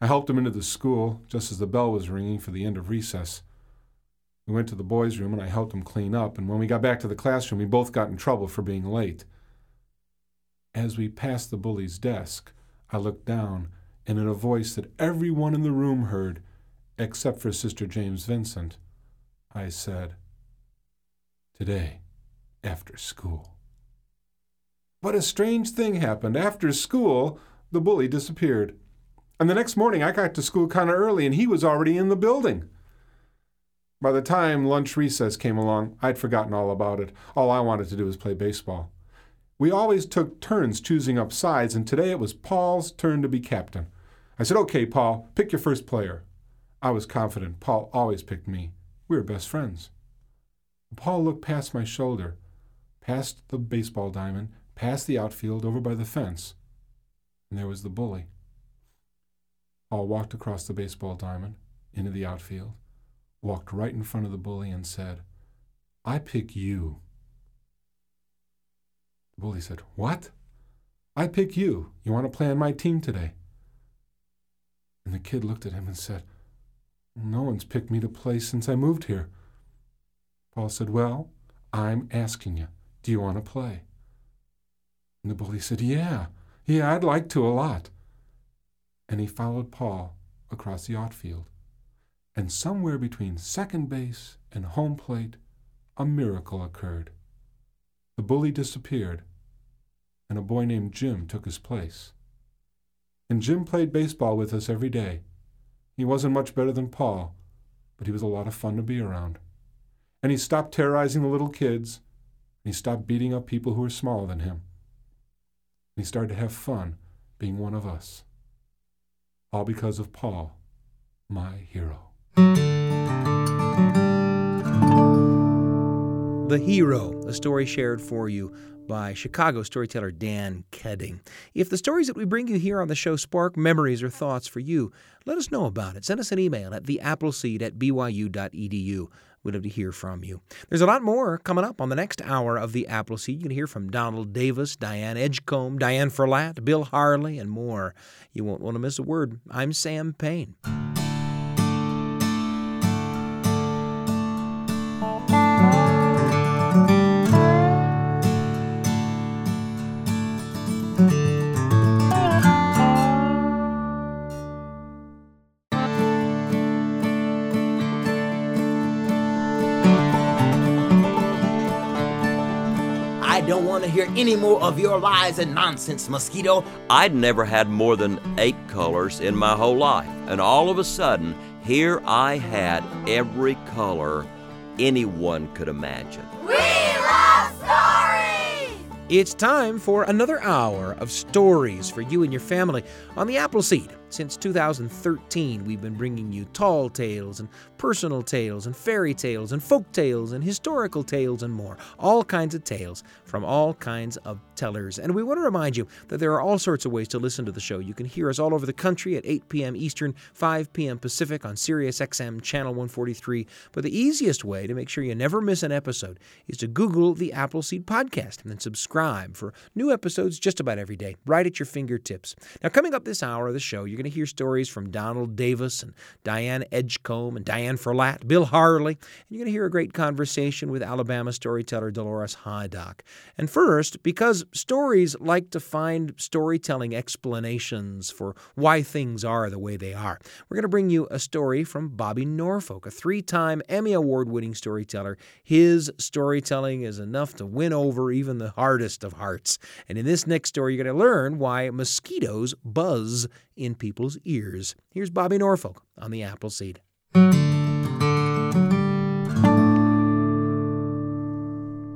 I helped him into the school just as the bell was ringing for the end of recess. We went to the boys' room and I helped him clean up, and when we got back to the classroom, we both got in trouble for being late. As we passed the bully's desk, I looked down, and in a voice that everyone in the room heard, except for Sister James Vincent, I said, Today, after school. But a strange thing happened. After school, the bully disappeared. And the next morning, I got to school kind of early, and he was already in the building. By the time lunch recess came along, I'd forgotten all about it. All I wanted to do was play baseball. We always took turns choosing up sides, and today it was Paul's turn to be captain. I said, Okay, Paul, pick your first player. I was confident. Paul always picked me. We were best friends. Paul looked past my shoulder, past the baseball diamond, past the outfield, over by the fence, and there was the bully. Paul walked across the baseball diamond, into the outfield, walked right in front of the bully, and said, I pick you. The bully said, What? I pick you. You want to play on my team today? And the kid looked at him and said, No one's picked me to play since I moved here. Paul said, Well, I'm asking you, do you want to play? And the bully said, Yeah, yeah, I'd like to a lot. And he followed Paul across the outfield. And somewhere between second base and home plate, a miracle occurred. The bully disappeared, and a boy named Jim took his place. And Jim played baseball with us every day. He wasn't much better than Paul, but he was a lot of fun to be around. And he stopped terrorizing the little kids, and he stopped beating up people who were smaller than him. And he started to have fun being one of us. All because of Paul, my hero. The Hero, a story shared for you by Chicago storyteller Dan Keding. If the stories that we bring you here on the show spark memories or thoughts for you, let us know about it. Send us an email at theappleseed at byu.edu. We'd love to hear from you. There's a lot more coming up on the next hour of The Apple Seed. You can hear from Donald Davis, Diane Edgecomb, Diane Ferlatte, Bill Harley, and more. You won't want to miss a word. I'm Sam Payne. Any more of your lies and nonsense, Mosquito. I'd never had more than eight colors in my whole life, and all of a sudden, here I had every color anyone could imagine. We love stories! It's time for another hour of stories for you and your family on the Apple Seed. Since 2013, we've been bringing you tall tales and personal tales and fairy tales and folk tales and historical tales and more. All kinds of tales from all kinds of tellers. And we want to remind you that there are all sorts of ways to listen to the show. You can hear us all over the country at 8 p.m. Eastern, 5 p.m. Pacific on Sirius XM Channel 143. But the easiest way to make sure you never miss an episode is to Google the Apple Seed Podcast and then subscribe for new episodes just about every day, right at your fingertips. Now, coming up this hour of the show, you're going to hear stories from Donald Davis and Diane Edgecomb and Diane Ferlatte, Bill Harley, and you're going to hear a great conversation with Alabama storyteller Dolores Hydock. And first, because stories like to find storytelling explanations for why things are the way they are, we're going to bring you a story from Bobby Norfolk, a three time Emmy Award winning storyteller. His storytelling is enough to win over even the hardest of hearts. And in this next story, you're going to learn why mosquitoes buzz in people's ears. Here's Bobby Norfolk on the Apple Seed.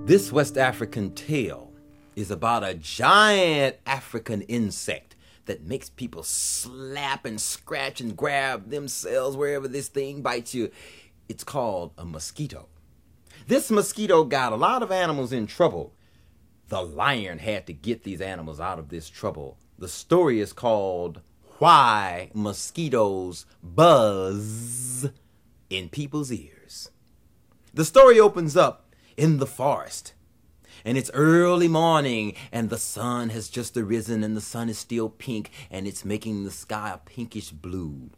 This West African tale is about a giant African insect that makes people slap and scratch and grab themselves wherever this thing bites you. It's called a mosquito. This mosquito got a lot of animals in trouble. The lion had to get these animals out of this trouble. The story is called Why Mosquitoes Buzz in People's Ears. The story opens up in the forest. And it's early morning, and the sun has just arisen, and the sun is still pink, and it's making the sky a pinkish blue.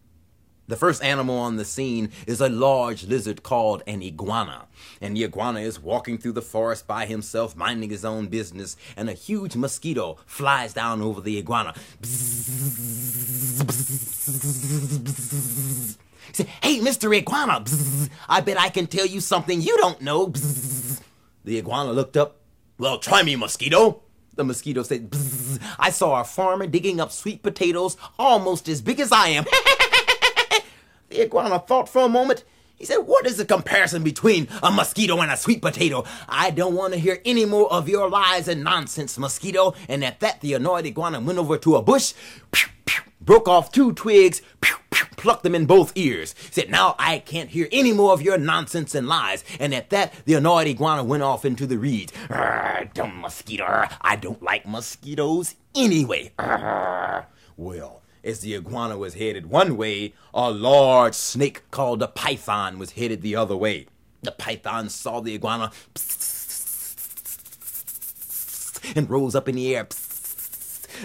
The first animal on the scene is a large lizard called an iguana. And the iguana is walking through the forest by himself, minding his own business, and a huge mosquito flies down over the iguana. He said, Hey, Mr. Iguana, I bet I can tell you something you don't know. The iguana looked up. Well, try me, mosquito. The mosquito said, I saw a farmer digging up sweet potatoes almost as big as I am. iguana thought for a moment. He said, What is the comparison between a mosquito and a sweet potato? I don't want to hear any more of your lies and nonsense, mosquito. And at that, the annoyed iguana went over to a bush, pew, pew, broke off two twigs, pew, plucked them in both ears. Said, Now I can't hear any more of your nonsense and lies. And at that, the annoyed iguana went off into the reeds. Dumb mosquito. I don't like mosquitoes anyway. Well, as the iguana was headed one way, a large snake called a python was headed the other way. The python saw the iguana and rose up in the air.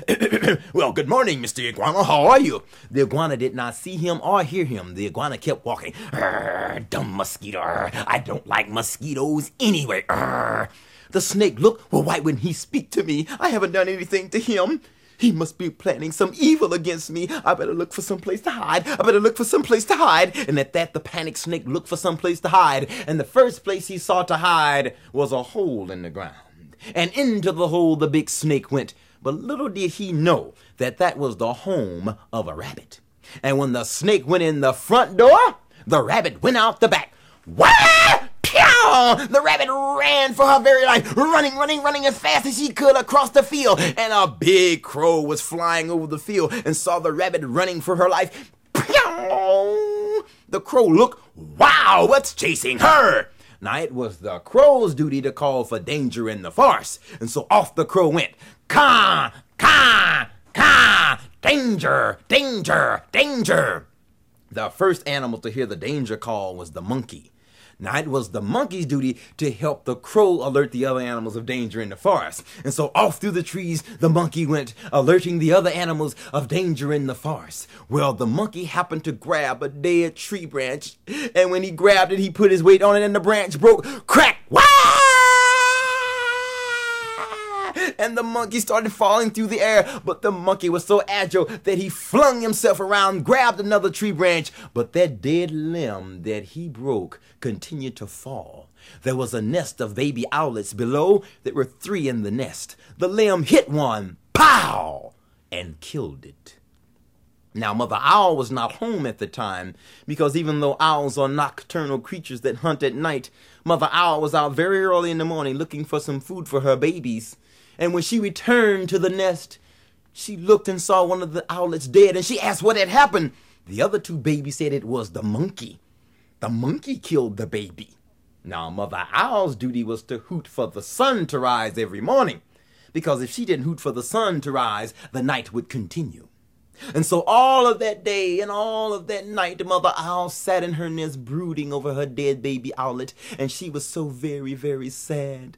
well, good morning, Mr. Iguana. How are you? The iguana did not see him or hear him. The iguana kept walking. Dumb mosquito. I don't like mosquitoes anyway. The snake looked. Well, why wouldn't he speak to me? I haven't done anything to him. He must be planning some evil against me. I better look for some place to hide. I better look for some place to hide. And at that, the panicked snake looked for some place to hide. And the first place he saw to hide was a hole in the ground. And into the hole the big snake went. But little did he know that that was the home of a rabbit. And when the snake went in the front door, the rabbit went out the back. Wah! Pew! The rabbit ran for her very life, running, running, running as fast as she could across the field. And a big crow was flying over the field and saw the rabbit running for her life. The crow looked, wow, what's chasing her? Now it was the crow's duty to call for danger in the forest, and so off the crow went. Ka, ka, ka, danger, danger, danger. The first animal to hear the danger call was the monkey. Now, it was the monkey's duty to help the crow alert the other animals of danger in the forest. And so off through the trees, the monkey went, alerting the other animals of danger in the forest. Well, the monkey happened to grab a dead tree branch, and when he grabbed it, he put his weight on it, and the branch broke. Crack! Wah! And the monkey started falling through the air. But the monkey was so agile that he flung himself around, grabbed another tree branch, but that dead limb that he broke continued to fall. There was a nest of baby owlets below. There were three in the nest. The limb hit one, pow, and killed it. Now, Mother Owl was not home at the time because even though owls are nocturnal creatures that hunt at night, Mother Owl was out very early in the morning looking for some food for her babies. And when she returned to the nest, she looked and saw one of the owlets dead and she asked what had happened. The other two babies said it was the monkey. The monkey killed the baby. Now, Mother Owl's duty was to hoot for the sun to rise every morning, because if she didn't hoot for the sun to rise, the night would continue. And so all of that day and all of that night, Mother Owl sat in her nest brooding over her dead baby owlet, and she was so very, very sad.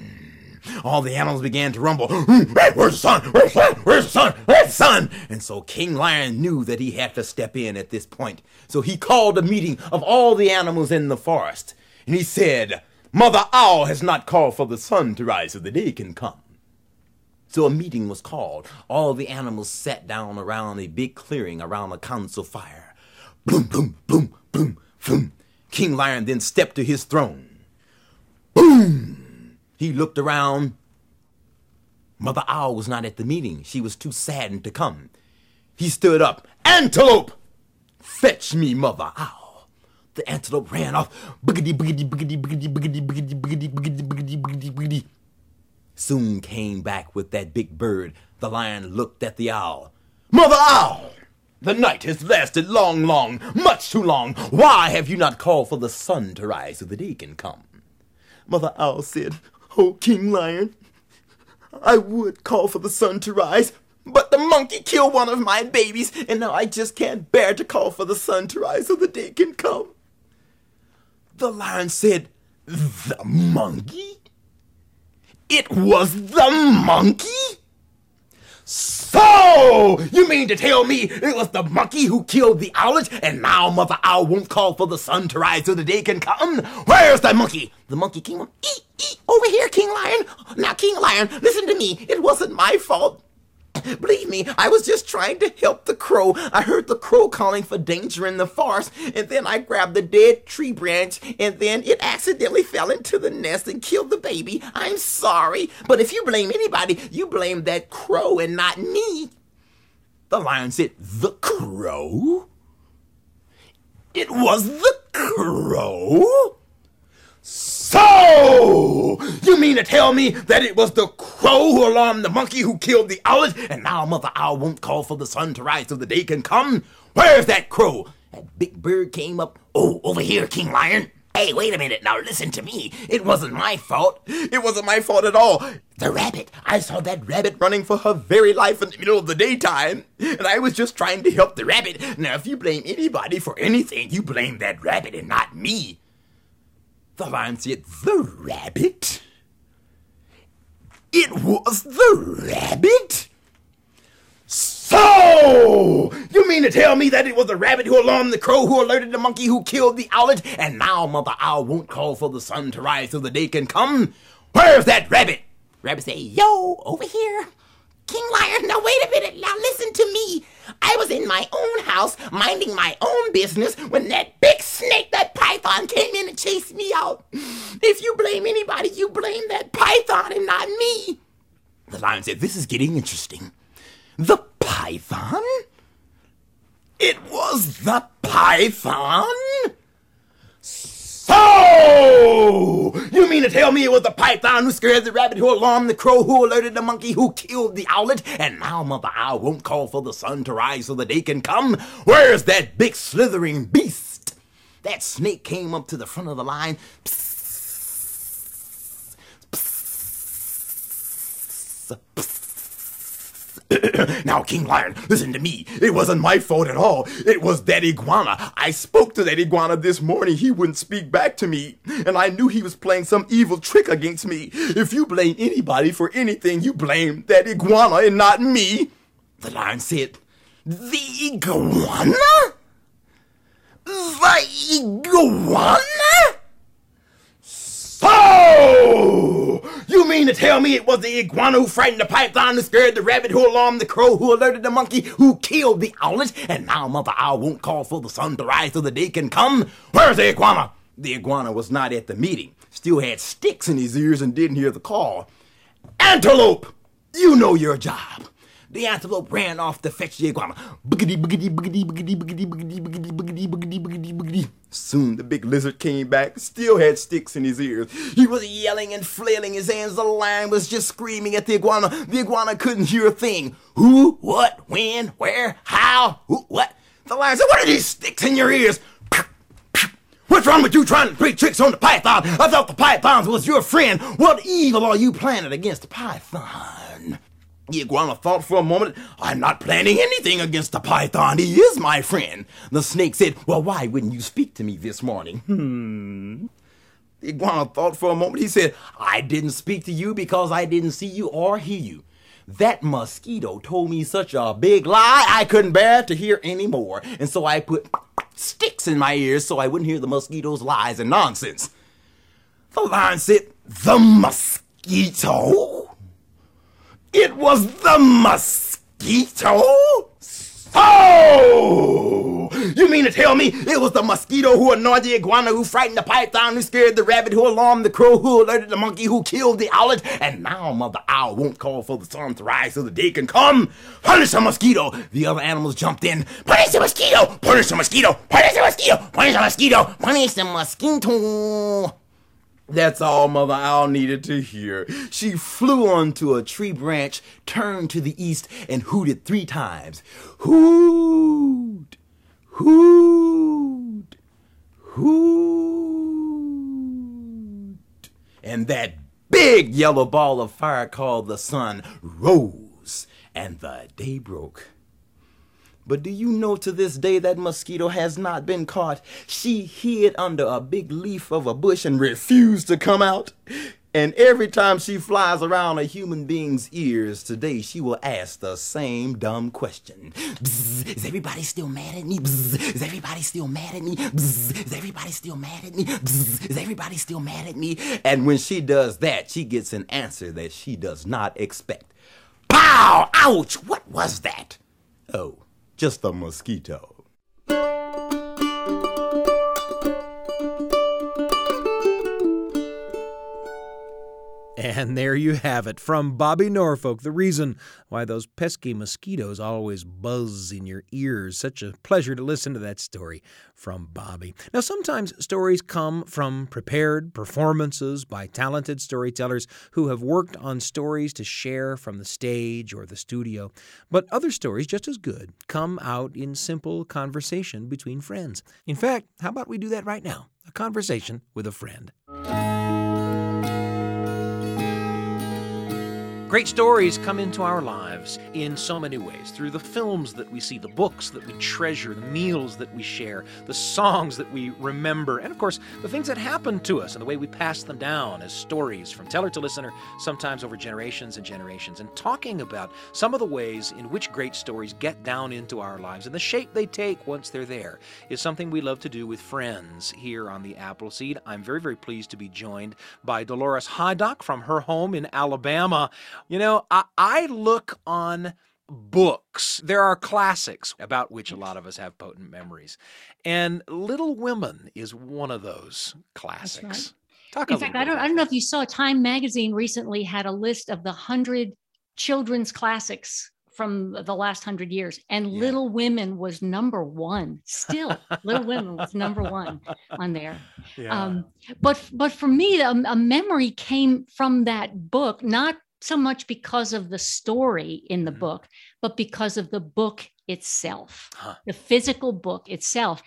All the animals began to rumble. Hmm, where's the sun? Where's the sun? Where's the sun? Where's the sun? And so King Lion knew that he had to step in at this point. So he called a meeting of all the animals in the forest. And he said, Mother Owl has not called for the sun to rise so the day can come. So a meeting was called. All the animals sat down around a big clearing around a council fire. Boom, boom, boom, boom, boom. King Lion then stepped to his throne. Boom! He looked around. Mother Owl was not at the meeting. She was too saddened to come. He stood up. Antelope! Fetch me Mother Owl. The antelope ran off. Boogity, boogity, boogity, boogity, boogity, boogity, boogity, boogity, boogity, boogity, boogity. Soon came back with that big bird. The lion looked at the owl. Mother Owl! The night has lasted long, long, much too long. Why have you not called for the sun to rise so the day can come? Mother Owl said, Oh, King Lion, I would call for the sun to rise, but the monkey killed one of my babies, and now I just can't bear to call for the sun to rise so the day can come. The lion said, The monkey? It was the monkey? So, you mean to tell me it was the monkey who killed the owlet, and now Mother Owl won't call for the sun to rise so the day can come? Where's that monkey? The monkey up, eat, eat, over here, King Lion. Now, King Lion, listen to me. It wasn't my fault. Believe me, I was just trying to help the crow. I heard the crow calling for danger in the forest, and then I grabbed the dead tree branch, and then it accidentally fell into the nest and killed the baby. I'm sorry, but if you blame anybody, you blame that crow and not me. The lion said, The crow? It was the crow? So, you mean to tell me that it was the crow who alarmed the monkey who killed the owlet, and now Mother Owl won't call for the sun to rise so the day can come? Where's that crow? That big bird came up. Oh, over here, King Lion. Hey, wait a minute. Now listen to me. It wasn't my fault. It wasn't my fault at all. The rabbit. I saw that rabbit running for her very life in the middle of the daytime. And I was just trying to help the rabbit. Now, if you blame anybody for anything, you blame that rabbit and not me. The lion said, The rabbit? It was the rabbit? So, you mean to tell me that it was the rabbit who alarmed the crow who alerted the monkey who killed the owlet, and now Mother Owl won't call for the sun to rise so the day can come? Where's that rabbit? Rabbit say, Yo, over here. King Lion, now wait a minute. Now listen to me. I was in my own house, minding my own business, when that big snake, that python, came in and chased me out. If you blame anybody, you blame that python and not me. The lion said, This is getting interesting. The python? It was the python? So, you mean to tell me it was the python who scared the rabbit, who alarmed the crow, who alerted the monkey, who killed the owlet, and now Mother Owl won't call for the sun to rise so the day can come? Where's that big slithering beast? That snake came up to the front of the line. Psst, psst, psst. now, King Lion, listen to me. It wasn't my fault at all. It was that iguana. I spoke to that iguana this morning. He wouldn't speak back to me. And I knew he was playing some evil trick against me. If you blame anybody for anything, you blame that iguana and not me. The lion said, The iguana? The iguana? So, you mean to tell me it was the iguana who frightened the python, who scared the rabbit, who alarmed the crow, who alerted the monkey, who killed the owlet, and now Mother Owl won't call for the sun to rise so the day can come? Where's the iguana? The iguana was not at the meeting, still had sticks in his ears and didn't hear the call. Antelope, you know your job. The antelope ran off to fetch the iguana. Boogity, boogity, boogity, boogity, boogity, boogity, boogity, boogity, boogity, boogity, boogity. Soon the big lizard came back, still had sticks in his ears. He was yelling and flailing his hands. The lion was just screaming at the iguana. The iguana couldn't hear a thing. Who, what, when, where, how, who, what? The lion said, What are these sticks in your ears? What's wrong with you trying to play tricks on the python? I thought the pythons was your friend. What evil are you planning against the python? Iguana thought for a moment, I'm not planning anything against the python. He is my friend. The snake said, Well, why wouldn't you speak to me this morning? Hmm. Iguana thought for a moment. He said, I didn't speak to you because I didn't see you or hear you. That mosquito told me such a big lie I couldn't bear to hear any more. And so I put sticks in my ears so I wouldn't hear the mosquito's lies and nonsense. The lion said, The mosquito? It was the mosquito? Oh! You mean to tell me it was the mosquito who annoyed the iguana, who frightened the python, who scared the rabbit, who alarmed the crow, who alerted the monkey, who killed the owlet, and now Mother Owl won't call for the sun to rise so the day can come? Punish the mosquito! The other animals jumped in. Punish the mosquito! Punish the mosquito! Punish the mosquito! Punish the mosquito! Punish the mosquito! That's all Mother Owl needed to hear. She flew onto a tree branch, turned to the east, and hooted three times. Hoot! Hoot! Hoot! And that big yellow ball of fire called the sun rose, and the day broke. But do you know to this day that mosquito has not been caught? She hid under a big leaf of a bush and refused to come out. And every time she flies around a human being's ears today, she will ask the same dumb question. Is everybody still mad at me? Is everybody still mad at me? Is everybody still mad at me? Is everybody still mad at me? And when she does that, she gets an answer that she does not expect. Pow! Ouch! What was that? Oh, just a mosquito. And there you have it from Bobby Norfolk, the reason why those pesky mosquitoes always buzz in your ears. Such a pleasure to listen to that story from Bobby. Now, sometimes stories come from prepared performances by talented storytellers who have worked on stories to share from the stage or the studio. But other stories, just as good, come out in simple conversation between friends. In fact, how about we do that right now? A conversation with a friend. Great stories come into our lives in so many ways through the films that we see, the books that we treasure, the meals that we share, the songs that we remember, and of course, the things that happen to us and the way we pass them down as stories from teller to listener, sometimes over generations and generations. And talking about some of the ways in which great stories get down into our lives and the shape they take once they're there is something we love to do with friends here on the Apple Seed. I'm very, very pleased to be joined by Dolores Hydock from her home in Alabama. You know, I, I look on books. There are classics about which a lot of us have potent memories. And Little Women is one of those classics. Right. Talk In fact, I don't, I don't know if you saw Time Magazine recently had a list of the 100 children's classics from the last 100 years. And yeah. Little Women was number one. Still, Little Women was number one on there. Yeah. Um, but, but for me, a, a memory came from that book, not so much because of the story in the mm-hmm. book, but because of the book itself, huh. the physical book itself.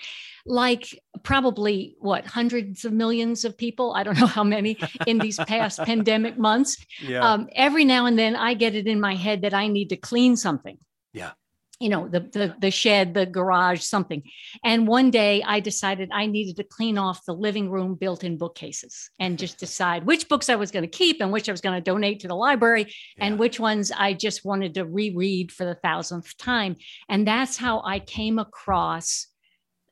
Like probably what hundreds of millions of people, I don't know how many in these past pandemic months. Yeah. Um, every now and then I get it in my head that I need to clean something. Yeah you know the, the the shed the garage something and one day i decided i needed to clean off the living room built-in bookcases and just decide which books i was going to keep and which i was going to donate to the library yeah. and which ones i just wanted to reread for the thousandth time and that's how i came across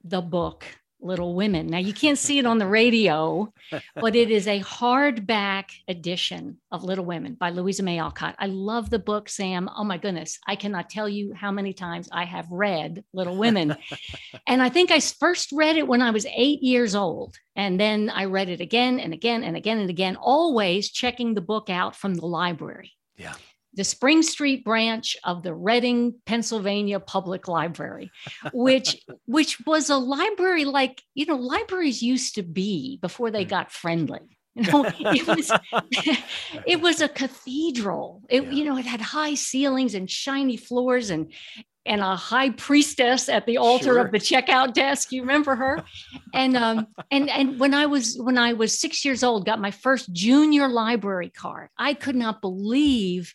the book Little Women. Now, you can't see it on the radio, but it is a hardback edition of Little Women by Louisa May Alcott. I love the book, Sam. Oh my goodness. I cannot tell you how many times I have read Little Women. and I think I first read it when I was eight years old. And then I read it again and again and again and again, always checking the book out from the library. Yeah the Spring Street branch of the Reading, Pennsylvania Public Library, which which was a library like you know libraries used to be before they hmm. got friendly. You know, it was it was a cathedral. It, yeah. you know, it had high ceilings and shiny floors, and and a high priestess at the altar Sure. of the checkout desk. You remember her? And um, and and when I was when I was six years old, got my first junior library card. I could not believe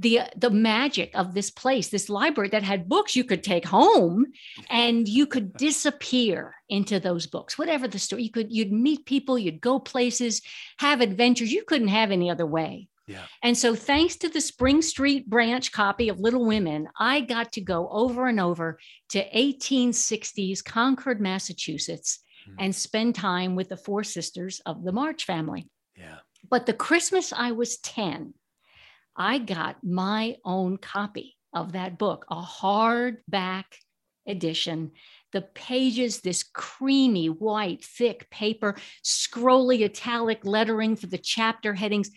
the the magic of this place, this library that had books you could take home, and you could disappear into those books. Whatever the story, you could you'd meet people, you'd go places, have adventures you couldn't have any other way. Yeah. And so, thanks to the Spring Street branch copy of Little Women, I got to go over and over to 1860s Concord, Massachusetts, hmm. and spend time with the four sisters of the March family. Yeah. But the Christmas I was 10, I got my own copy of that book, a hardback edition. The pages, this creamy white, thick paper, scrolly italic lettering for the chapter headings,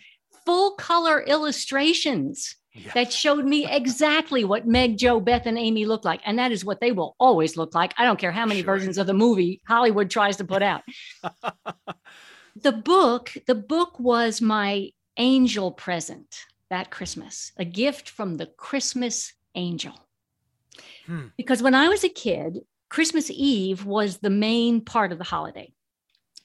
full color illustrations that showed me exactly what Meg, Jo, Beth, and Amy look like. And that is what they will always look like. I don't care how many versions of the movie Hollywood tries to put out. the book, the book was my angel present that Christmas, a gift from the Christmas angel. Hmm. Because when I was a kid, Christmas Eve was the main part of the holiday.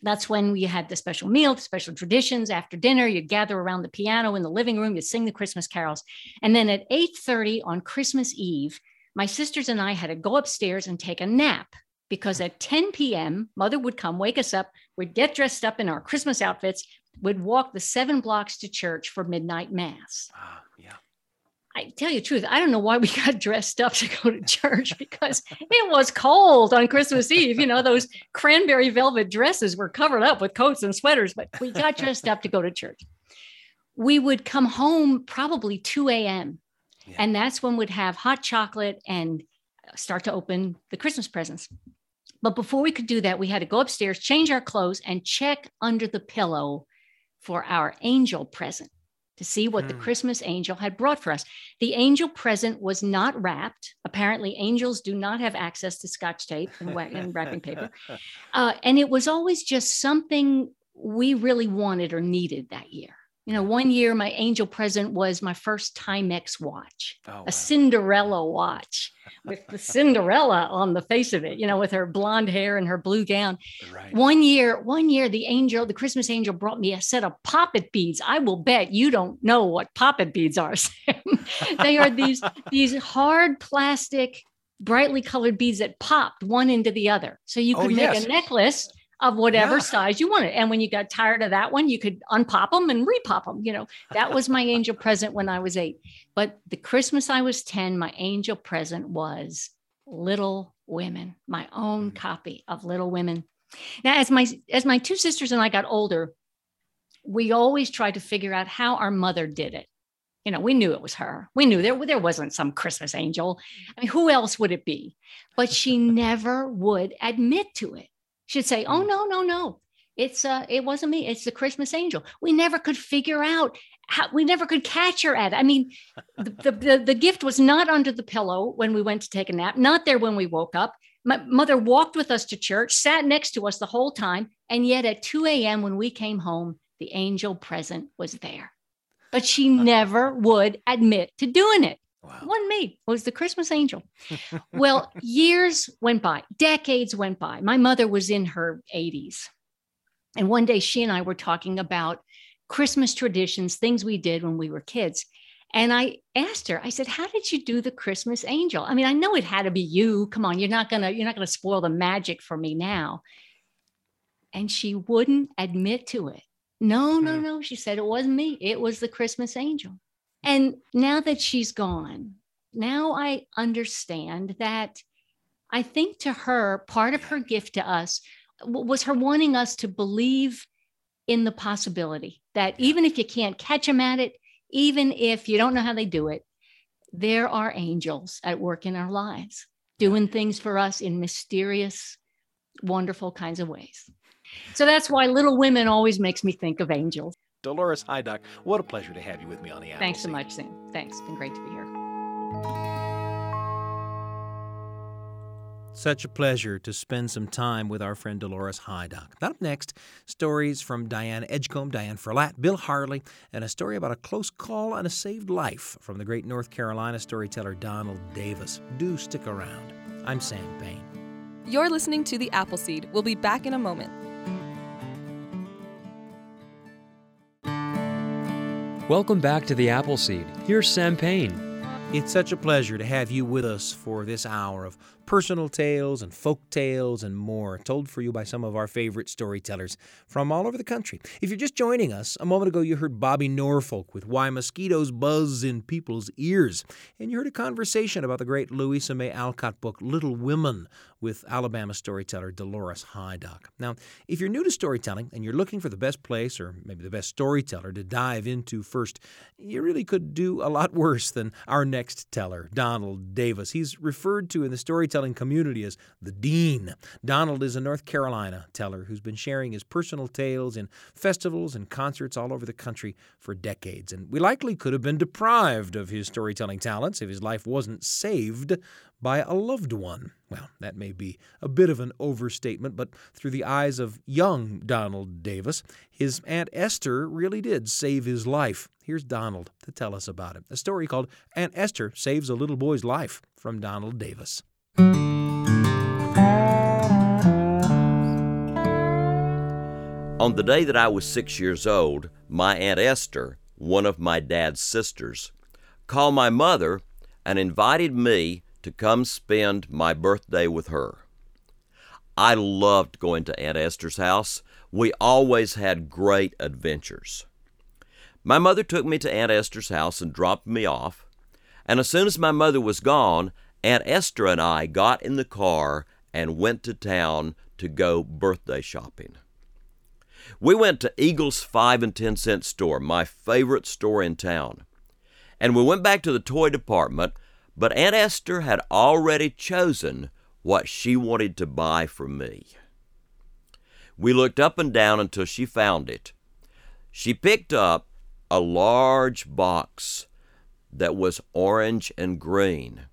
That's when we had the special meal, the special traditions. After dinner, you'd gather around the piano in the living room, you'd sing the Christmas carols. And then at 8:30 on Christmas Eve, my sisters and I had to go upstairs and take a nap because at 10 p.m., mother would come, wake us up, we'd get dressed up in our Christmas outfits, would walk the seven blocks to church for midnight mass. Ah, I tell you the truth, I don't know why we got dressed up to go to church because it was cold on Christmas Eve. You know, those cranberry velvet dresses were covered up with coats and sweaters, but we got dressed up to go to church. We would come home probably 2 a.m. And that's when we'd have hot chocolate and start to open the Christmas presents. But before we could do that, we had to go upstairs, change our clothes, and check under the pillow for our angel present to see what the Christmas angel had brought for us. The angel present was not wrapped. Apparently, angels do not have access to scotch tape and, and wrapping paper. Uh, and it was always just something we really wanted or needed that year. You know, one year my angel present was my first Timex watch, Oh, a Cinderella watch with the Cinderella on the face of it, you know, with her blonde hair and her blue gown. Right. One year, one year, the angel, the Christmas angel brought me a set of poppet beads. I will bet you don't know what poppet beads are, Sam. they are these, these hard plastic, brightly colored beads that popped one into the other. So you Oh, could make yes. a necklace of whatever Yeah. size you wanted. And when you got tired of that one, you could unpop them and repop them. You know, that was my angel present when I was eight. But the Christmas I was 10, my angel present was Little Women, my own mm. copy of Little Women. Now, as my as my two sisters and I got older, we always tried to figure out how our mother did it. You know, we knew it was her. We knew there, there wasn't some Christmas angel. I mean, who else would it be? But she never would admit to it. She'd say, "Oh no, no, no, it's uh, it wasn't me. It's the Christmas angel." We never could figure out how. We never could catch her at. it. I mean, the, the the the gift was not under the pillow when we went to take a nap. Not there when we woke up. My mother walked with us to church, sat next to us the whole time, and yet at 2 a.m. when we came home, the angel present was there. But she never would admit to doing it. One me was the Christmas angel. Well, years went by, decades went by. My mother was in her 80s. And one day she and I were talking about Christmas traditions, things we did when we were kids. And I asked her, I said, How did you do the Christmas angel? I mean, I know it had to be you. Come on, you're not gonna, you're not gonna spoil the magic for me now. And she wouldn't admit to it. No, no, hmm. no. She said it wasn't me. It was the Christmas angel. And now that she's gone, now I understand that I think to her, part of her gift to us was her wanting us to believe in the possibility that even if you can't catch them at it, even if you don't know how they do it, there are angels at work in our lives doing things for us in mysterious, wonderful kinds of ways. So that's why Little Women always makes me think of angels. Dolores Hydock, what a pleasure to have you with me on the Apple Thanks so much, Sam. Thanks. It's been great to be here. Such a pleasure to spend some time with our friend Dolores Hydock. Up next, stories from Diane Edgecomb, Diane Ferlatte, Bill Harley, and a story about a close call and a saved life from the great North Carolina storyteller Donald Davis. Do stick around. I'm Sam Payne. You're listening to The Apple Seed. We'll be back in a moment. Welcome back to The Apple Seed. Here's Sam Payne. It's such a pleasure to have you with us for this hour of personal tales and folk tales and more, told for you by some of our favorite storytellers from all over the country. If you're just joining us, a moment ago you heard Bobby Norfolk with Why Mosquitoes Buzz in People's Ears, and you heard a conversation about the great Louisa May Alcott book Little Women with Alabama storyteller Dolores Hydock. Now, if you're new to storytelling and you're looking for the best place or maybe the best storyteller to dive into first, you really could do a lot worse than our next teller, Donald Davis. He's referred to in the storytelling community as the Dean. Donald is a North Carolina teller who's been sharing his personal tales in festivals and concerts all over the country for decades. And we likely could have been deprived of his storytelling talents if his life wasn't saved by a loved one. Well, that may be a bit of an overstatement, but through the eyes of young Donald Davis, his Aunt Esther really did save his life. Here's Donald to tell us about it. A story called Aunt Esther Saves a Little Boy's Life from Donald Davis. On the day that I was six years old, my Aunt Esther, one of my dad's sisters, called my mother and invited me to come spend my birthday with her. I loved going to Aunt Esther's house. We always had great adventures. My mother took me to Aunt Esther's house and dropped me off, and as soon as my mother was gone, Aunt Esther and I got in the car and went to town to go birthday shopping. We went to Eagle's 5 and 10 cent store, my favorite store in town. And we went back to the toy department but Aunt Esther had already chosen what she wanted to buy for me. We looked up and down until she found it. She picked up a large box that was orange and green.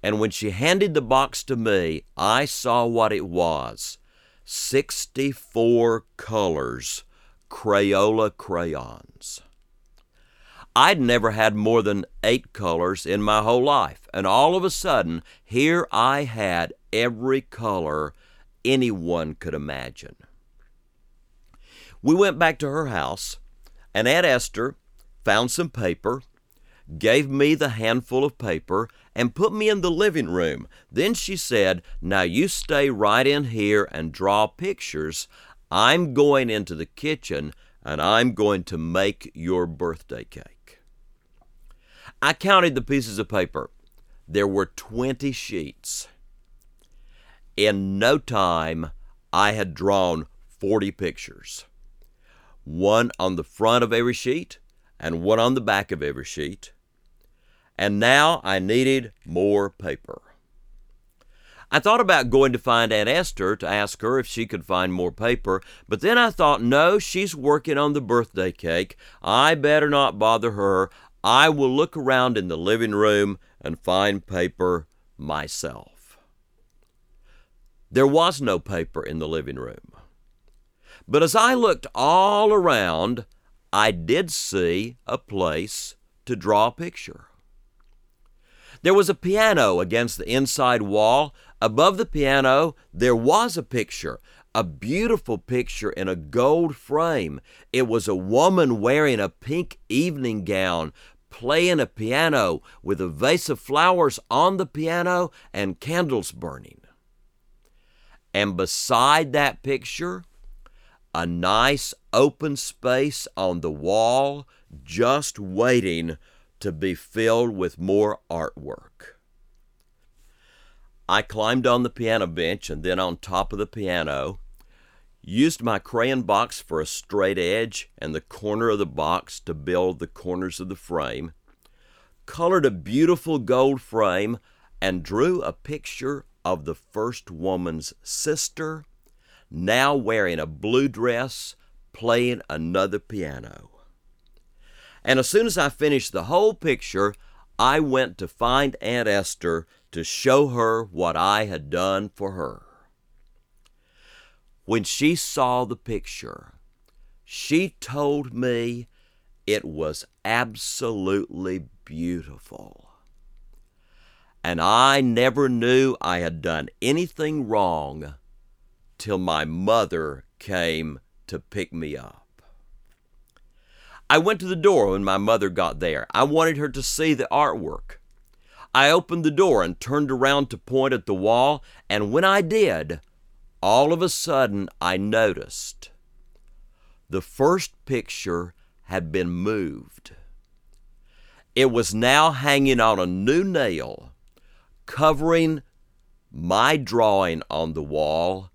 And when she handed the box to me, I saw what it was 64 colors, Crayola crayons. I'd never had more than eight colors in my whole life. And all of a sudden, here I had every color anyone could imagine. We went back to her house, and Aunt Esther found some paper, gave me the handful of paper, and put me in the living room. Then she said, Now you stay right in here and draw pictures. I'm going into the kitchen and I'm going to make your birthday cake. I counted the pieces of paper. There were 20 sheets. In no time, I had drawn 40 pictures one on the front of every sheet and one on the back of every sheet. And now I needed more paper. I thought about going to find Aunt Esther to ask her if she could find more paper, but then I thought, no, she's working on the birthday cake. I better not bother her. I will look around in the living room and find paper myself. There was no paper in the living room. But as I looked all around, I did see a place to draw a picture. There was a piano against the inside wall. Above the piano, there was a picture, a beautiful picture in a gold frame. It was a woman wearing a pink evening gown, playing a piano with a vase of flowers on the piano and candles burning. And beside that picture, a nice open space on the wall just waiting to be filled with more artwork. I climbed on the piano bench and then on top of the piano, used my crayon box for a straight edge and the corner of the box to build the corners of the frame, colored a beautiful gold frame, and drew a picture of the first woman's sister, now wearing a blue dress, playing another piano. And as soon as I finished the whole picture, I went to find Aunt Esther to show her what I had done for her. When she saw the picture, she told me it was absolutely beautiful. And I never knew I had done anything wrong till my mother came to pick me up. I went to the door when my mother got there. I wanted her to see the artwork. I opened the door and turned around to point at the wall, and when I did, all of a sudden I noticed the first picture had been moved. It was now hanging on a new nail, covering my drawing on the wall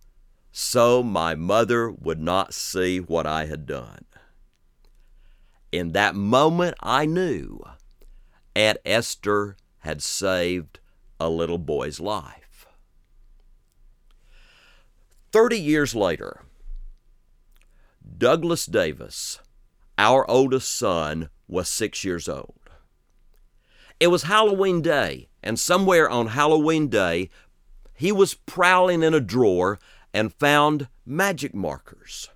so my mother would not see what I had done. In that moment, I knew Aunt Esther had saved a little boy's life. Thirty years later, Douglas Davis, our oldest son, was six years old. It was Halloween Day, and somewhere on Halloween Day, he was prowling in a drawer and found magic markers.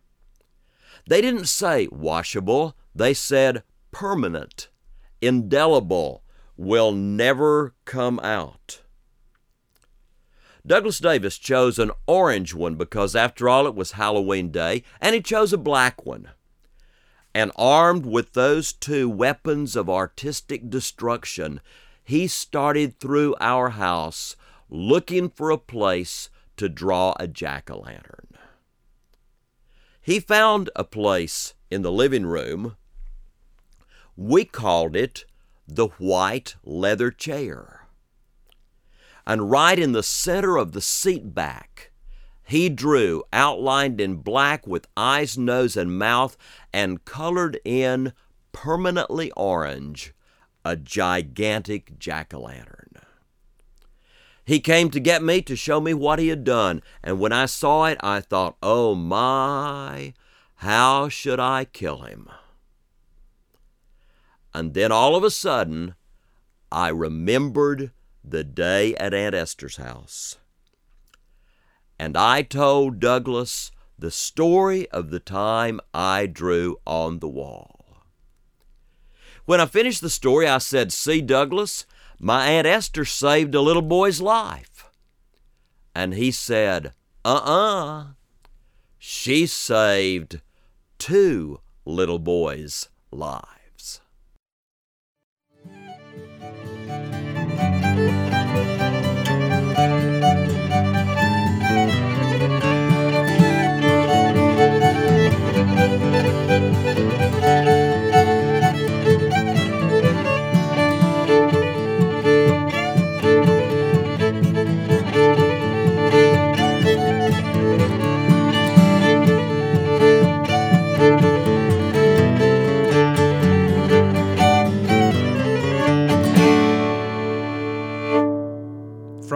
They didn't say washable, they said permanent, indelible, will never come out. Douglas Davis chose an orange one because, after all, it was Halloween Day, and he chose a black one. And armed with those two weapons of artistic destruction, he started through our house looking for a place to draw a jack o' lantern. He found a place in the living room we called it the white leather chair. And right in the center of the seat back, he drew, outlined in black with eyes, nose, and mouth, and colored in permanently orange, a gigantic jack o' lantern. He came to get me to show me what he had done, and when I saw it, I thought, oh my, how should I kill him? And then all of a sudden, I remembered the day at Aunt Esther's house. And I told Douglas the story of the time I drew on the wall. When I finished the story, I said, See, Douglas, my Aunt Esther saved a little boy's life. And he said, Uh uh-uh. uh, she saved two little boys' lives.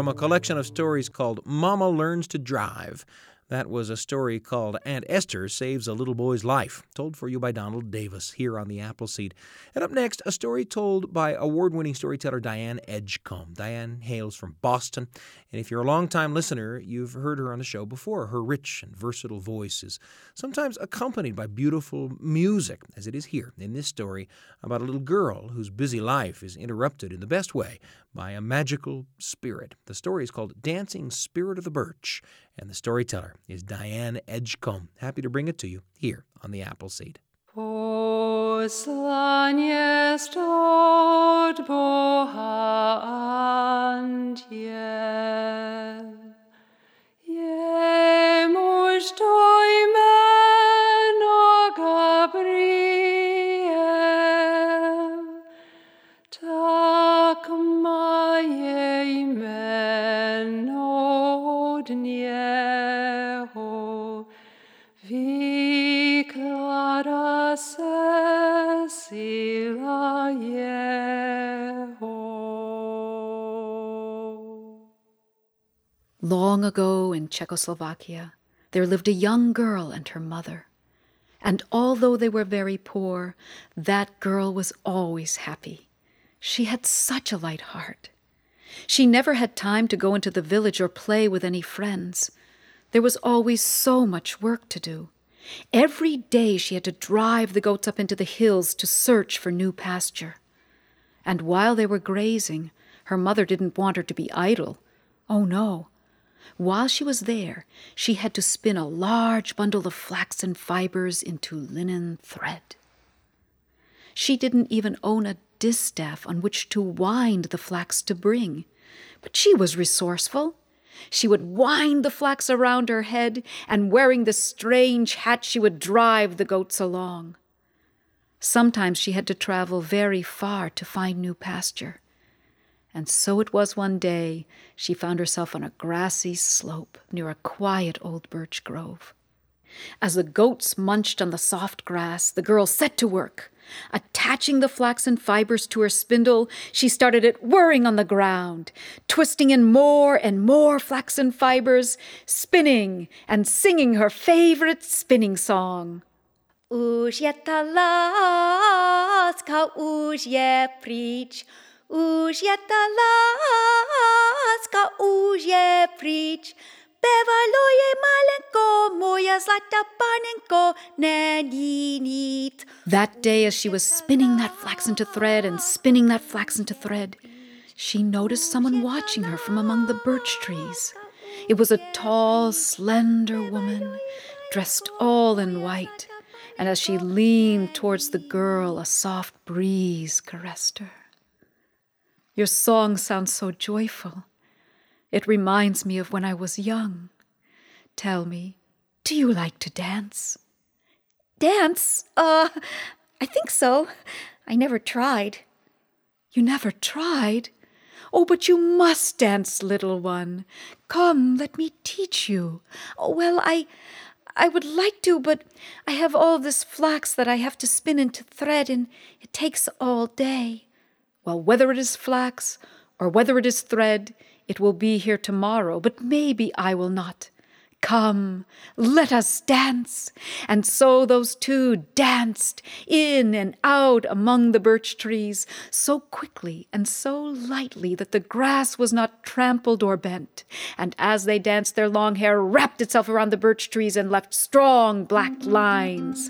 From a collection of stories called Mama Learns to Drive. That was a story called Aunt Esther Saves a Little Boy's Life, told for you by Donald Davis here on the Apple Seed. And up next, a story told by award winning storyteller Diane Edgecomb. Diane hails from Boston, and if you're a long-time listener, you've heard her on the show before. Her rich and versatile voice is sometimes accompanied by beautiful music, as it is here in this story about a little girl whose busy life is interrupted in the best way by a magical spirit. The story is called Dancing Spirit of the Birch and the storyteller is Diane Edgecomb. Happy to bring it to you here on the Appleseed. Seed. Long ago in Czechoslovakia, there lived a young girl and her mother. And although they were very poor, that girl was always happy She had such a light heart. She never had time to go into the village or play with any friends. There was always so much work to do. Every day she had to drive the goats up into the hills to search for new pasture. And while they were grazing, her mother didn't want her to be idle. Oh, no. While she was there, she had to spin a large bundle of flaxen fibers into linen thread. She didn't even own a distaff on which to wind the flax to bring, but she was resourceful. She would wind the flax around her head, and wearing the strange hat, she would drive the goats along. Sometimes she had to travel very far to find new pasture. And so it was one day she found herself on a grassy slope near a quiet old birch grove. As the goats munched on the soft grass, the girl set to work. Attaching the flaxen fibers to her spindle, she started it whirring on the ground, twisting in more and more flaxen fibers, spinning and singing her favorite spinning song. Už je ta láska, už je už je ta láska, už je pryč. Malenko, moja zlata panenko, není nic. That day, as she was spinning that flax into thread and spinning that flax into thread, she noticed someone watching her from among the birch trees. It was a tall, slender woman, dressed all in white, and as she leaned towards the girl, a soft breeze caressed her. Your song sounds so joyful. It reminds me of when I was young. Tell me, do you like to dance? Dance? Uh, I think so. I never tried. You never tried? Oh, but you must dance, little one. Come, let me teach you. Oh, well, I. I would like to, but I have all this flax that I have to spin into thread, and it takes all day. Well, whether it is flax or whether it is thread, it will be here tomorrow, but maybe I will not. Come, let us dance. And so those two danced in and out among the birch trees, so quickly and so lightly that the grass was not trampled or bent. And as they danced, their long hair wrapped itself around the birch trees and left strong black lines.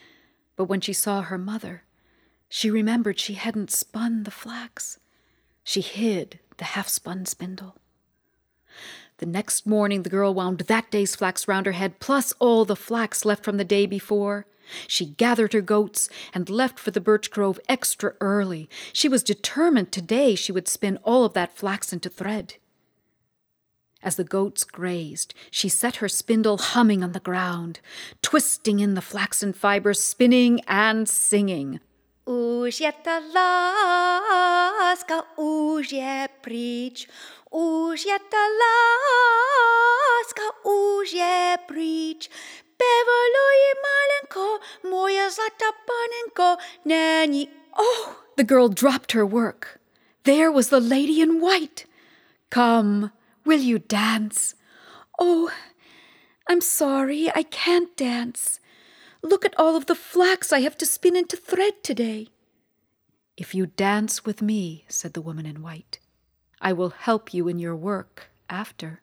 But when she saw her mother, she remembered she hadn't spun the flax. She hid the half spun spindle. The next morning, the girl wound that day's flax round her head, plus all the flax left from the day before. She gathered her goats and left for the birch grove extra early. She was determined today she would spin all of that flax into thread. As the goats grazed, she set her spindle humming on the ground, twisting in the flaxen fibers, spinning and singing. Už je ta láska, už je pryč, už je ta láska, už je pryč. Malenko, moja zlata panenko, není. Oh! The girl dropped her work. There was the lady in white. Come, will you dance? Oh, I'm sorry, I can't dance. Look at all of the flax I have to spin into thread today. If you dance with me, said the woman in white, I will help you in your work after.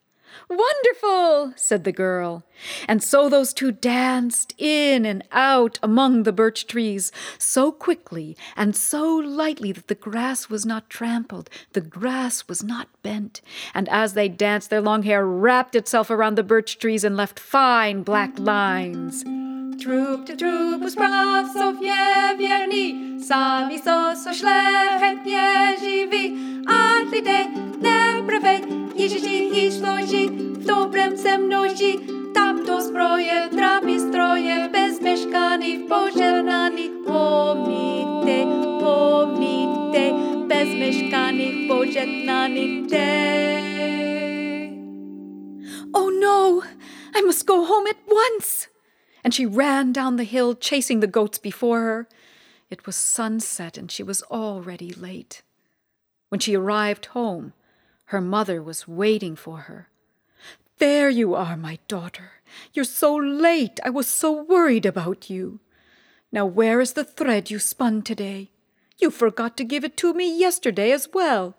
Wonderful, said the girl. And so those two danced in and out among the birch trees, so quickly and so lightly that the grass was not trampled, the grass was not bent. And as they danced, their long hair wrapped itself around the birch trees and left fine black lines. Trup till trup och sprav så fjävjer ni, sami så så szlachetnie żywi, a ty w dobrem zbroje, stroje, pożegnanych day. Oh no! I must go home at once! And she ran down the hill, chasing the goats before her. It was sunset, and she was already late. When she arrived home, her mother was waiting for her. There you are, my daughter. You're so late. I was so worried about you. Now, where is the thread you spun today? You forgot to give it to me yesterday as well.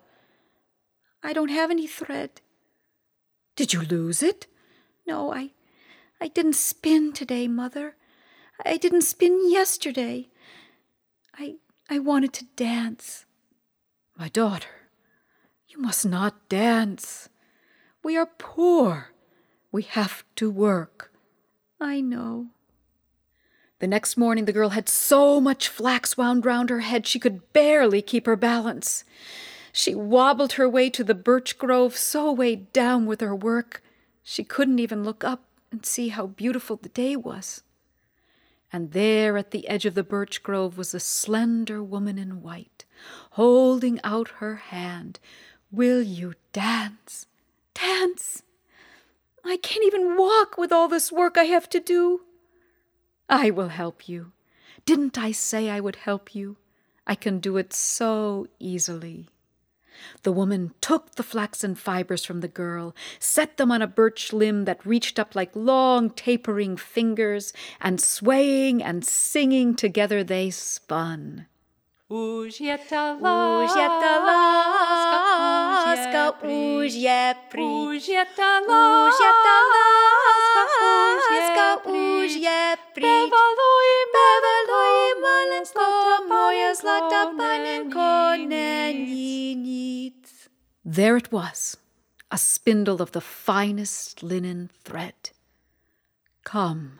I don't have any thread. Did you lose it? No, I I didn't spin today, mother. I didn't spin yesterday. I I wanted to dance. My daughter, you must not dance. We are poor. We have to work. I know. The next morning, the girl had so much flax wound round her head she could barely keep her balance. She wobbled her way to the birch grove, so weighed down with her work, she couldn't even look up and see how beautiful the day was. And there at the edge of the birch grove was a slender woman in white, holding out her hand. Will you dance? Dance? I can't even walk with all this work I have to do. I will help you. Didn't I say I would help you? I can do it so easily. The woman took the flaxen fibers from the girl, set them on a birch limb that reached up like long tapering fingers, and swaying and singing together they spun. Už je ta láska, už je ta láska, už je pryč. Už je ta láska, už je pryč. Bevaluj, bevaluj, malensko, moje zlata panenko, není nic. There it was, a spindle of the finest linen thread. Come,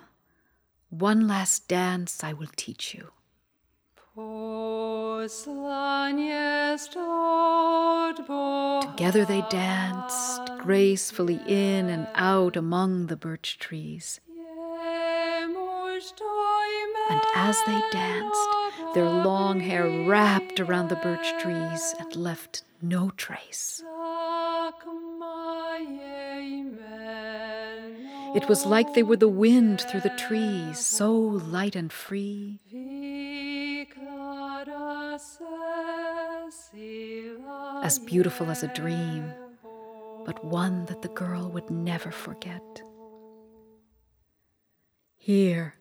one last dance I will teach you. Together they danced gracefully in and out among the birch trees. And as they danced, their long hair wrapped around the birch trees and left no trace. It was like they were the wind through the trees, so light and free. As beautiful as a dream, but one that the girl would never forget. Here,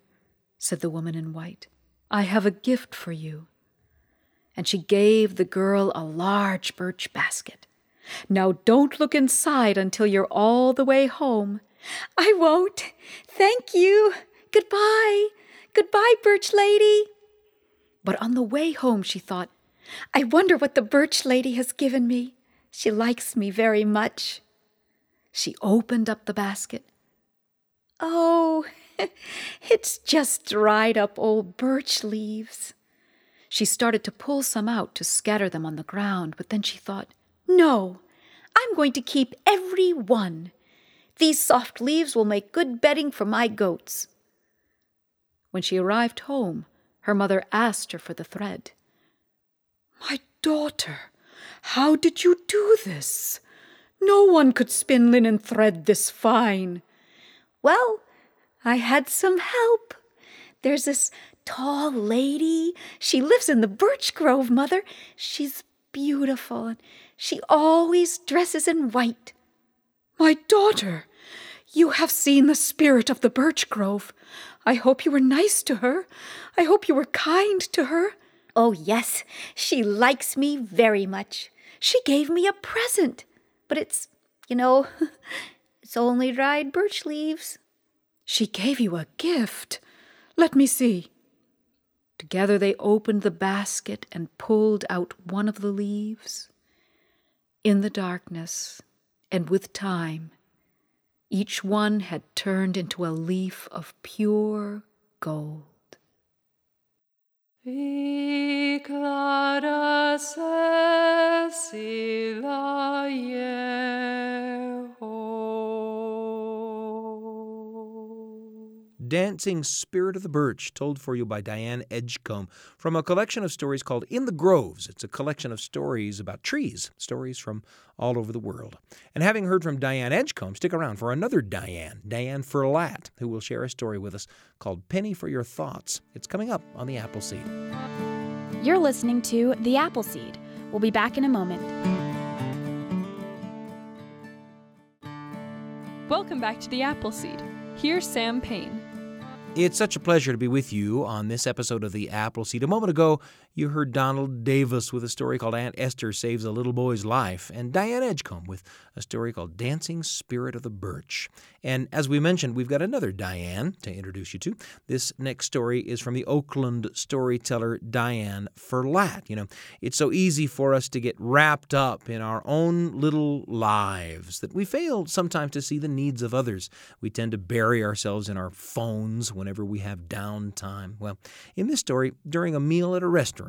said the woman in white, I have a gift for you. And she gave the girl a large birch basket. Now don't look inside until you're all the way home. I won't. Thank you. Goodbye. Goodbye, birch lady. But on the way home, she thought, I wonder what the birch lady has given me. She likes me very much. She opened up the basket. Oh, it's just dried up old birch leaves. She started to pull some out to scatter them on the ground, but then she thought, No, I'm going to keep every one. These soft leaves will make good bedding for my goats. When she arrived home, her mother asked her for the thread. My daughter, how did you do this? No one could spin linen thread this fine. Well, I had some help. There's this tall lady. She lives in the birch grove, Mother. She's beautiful, and she always dresses in white. My daughter, you have seen the spirit of the birch grove. I hope you were nice to her. I hope you were kind to her. Oh, yes, she likes me very much. She gave me a present, but it's, you know, it's only dried birch leaves. She gave you a gift. Let me see. Together they opened the basket and pulled out one of the leaves. In the darkness and with time, each one had turned into a leaf of pure gold. Dancing Spirit of the Birch, told for you by Diane Edgecomb from a collection of stories called In the Groves. It's a collection of stories about trees, stories from all over the world. And having heard from Diane Edgecomb, stick around for another Diane, Diane Ferlatte, who will share a story with us called Penny for Your Thoughts. It's coming up on the Apple Seed. You're listening to The Apple Seed. We'll be back in a moment. Welcome back to The Apple Seed. Here's Sam Payne. It's such a pleasure to be with you on this episode of The Apple Seed. A moment ago, you heard Donald Davis with a story called Aunt Esther Saves a Little Boy's Life, and Diane Edgecomb with a story called Dancing Spirit of the Birch. And as we mentioned, we've got another Diane to introduce you to. This next story is from the Oakland storyteller Diane Ferlatte. You know, it's so easy for us to get wrapped up in our own little lives that we fail sometimes to see the needs of others. We tend to bury ourselves in our phones whenever we have downtime. Well, in this story, during a meal at a restaurant,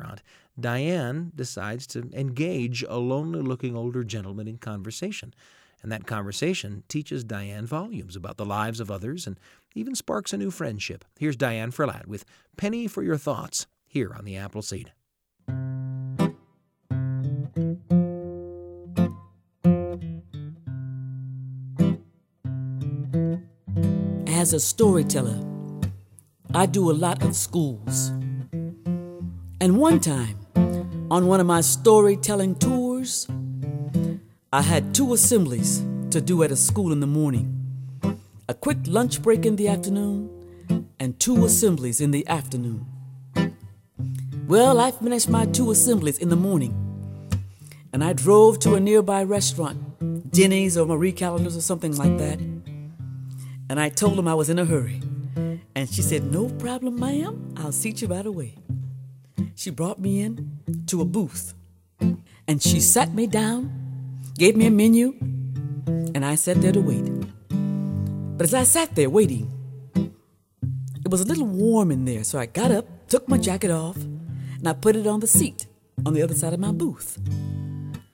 Diane decides to engage a lonely looking older gentleman in conversation. And that conversation teaches Diane volumes about the lives of others and even sparks a new friendship. Here's Diane Ferlatte with Penny for Your Thoughts here on the Apple Seed. As a storyteller, I do a lot of schools. And one time, on one of my storytelling tours, I had two assemblies to do at a school in the morning a quick lunch break in the afternoon, and two assemblies in the afternoon. Well, I finished my two assemblies in the morning, and I drove to a nearby restaurant, Denny's or Marie Callender's or something like that, and I told them I was in a hurry. And she said, No problem, ma'am, I'll seat you right away. She brought me in to a booth, and she sat me down gave me a menu, and I sat there to wait. But as I sat there waiting, it was a little warm in there, so I got up, took my jacket off, and I put it on the seat on the other side of my booth.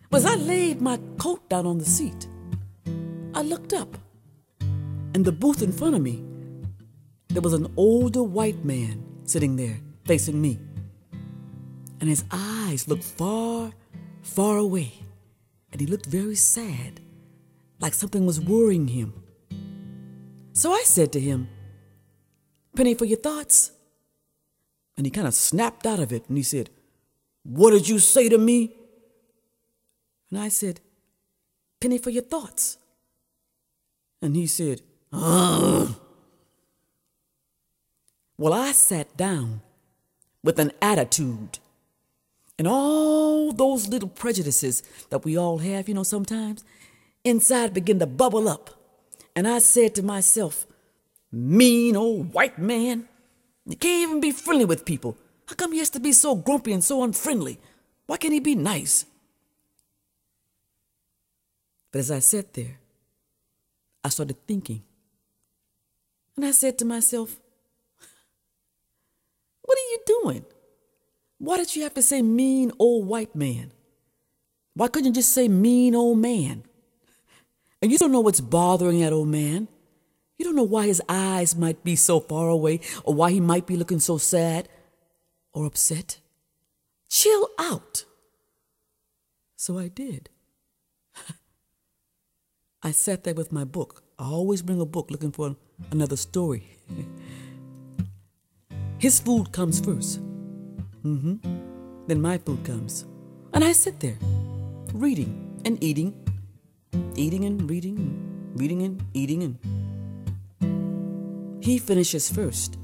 But as I laid my coat down on the seat, I looked up, and the booth in front of me, there was an older white man sitting there facing me. And his eyes looked far, far away and he looked very sad, like something was worrying him. So I said to him, Penny for your thoughts. And he kind of snapped out of it and he said, What did you say to me? And I said, Penny for your thoughts. And he said, Ugh. Well, I sat down with an attitude and all those little prejudices that we all have, you know, sometimes, inside begin to bubble up. And I said to myself, mean old white man, you can't even be friendly with people. How come he has to be so grumpy and so unfriendly? Why can't he be nice? But as I sat there, I started thinking. And I said to myself, What are you doing? Why did you have to say mean old white man? Why couldn't you just say mean old man? And you don't know what's bothering that old man. You don't know why his eyes might be so far away or why he might be looking so sad or upset. Chill out. So I did. I sat there with my book. I always bring a book looking for another story. His food comes first. Mm-hmm. Then my food comes. And I sit there, reading and eating, eating and reading, reading and eating and he finishes first.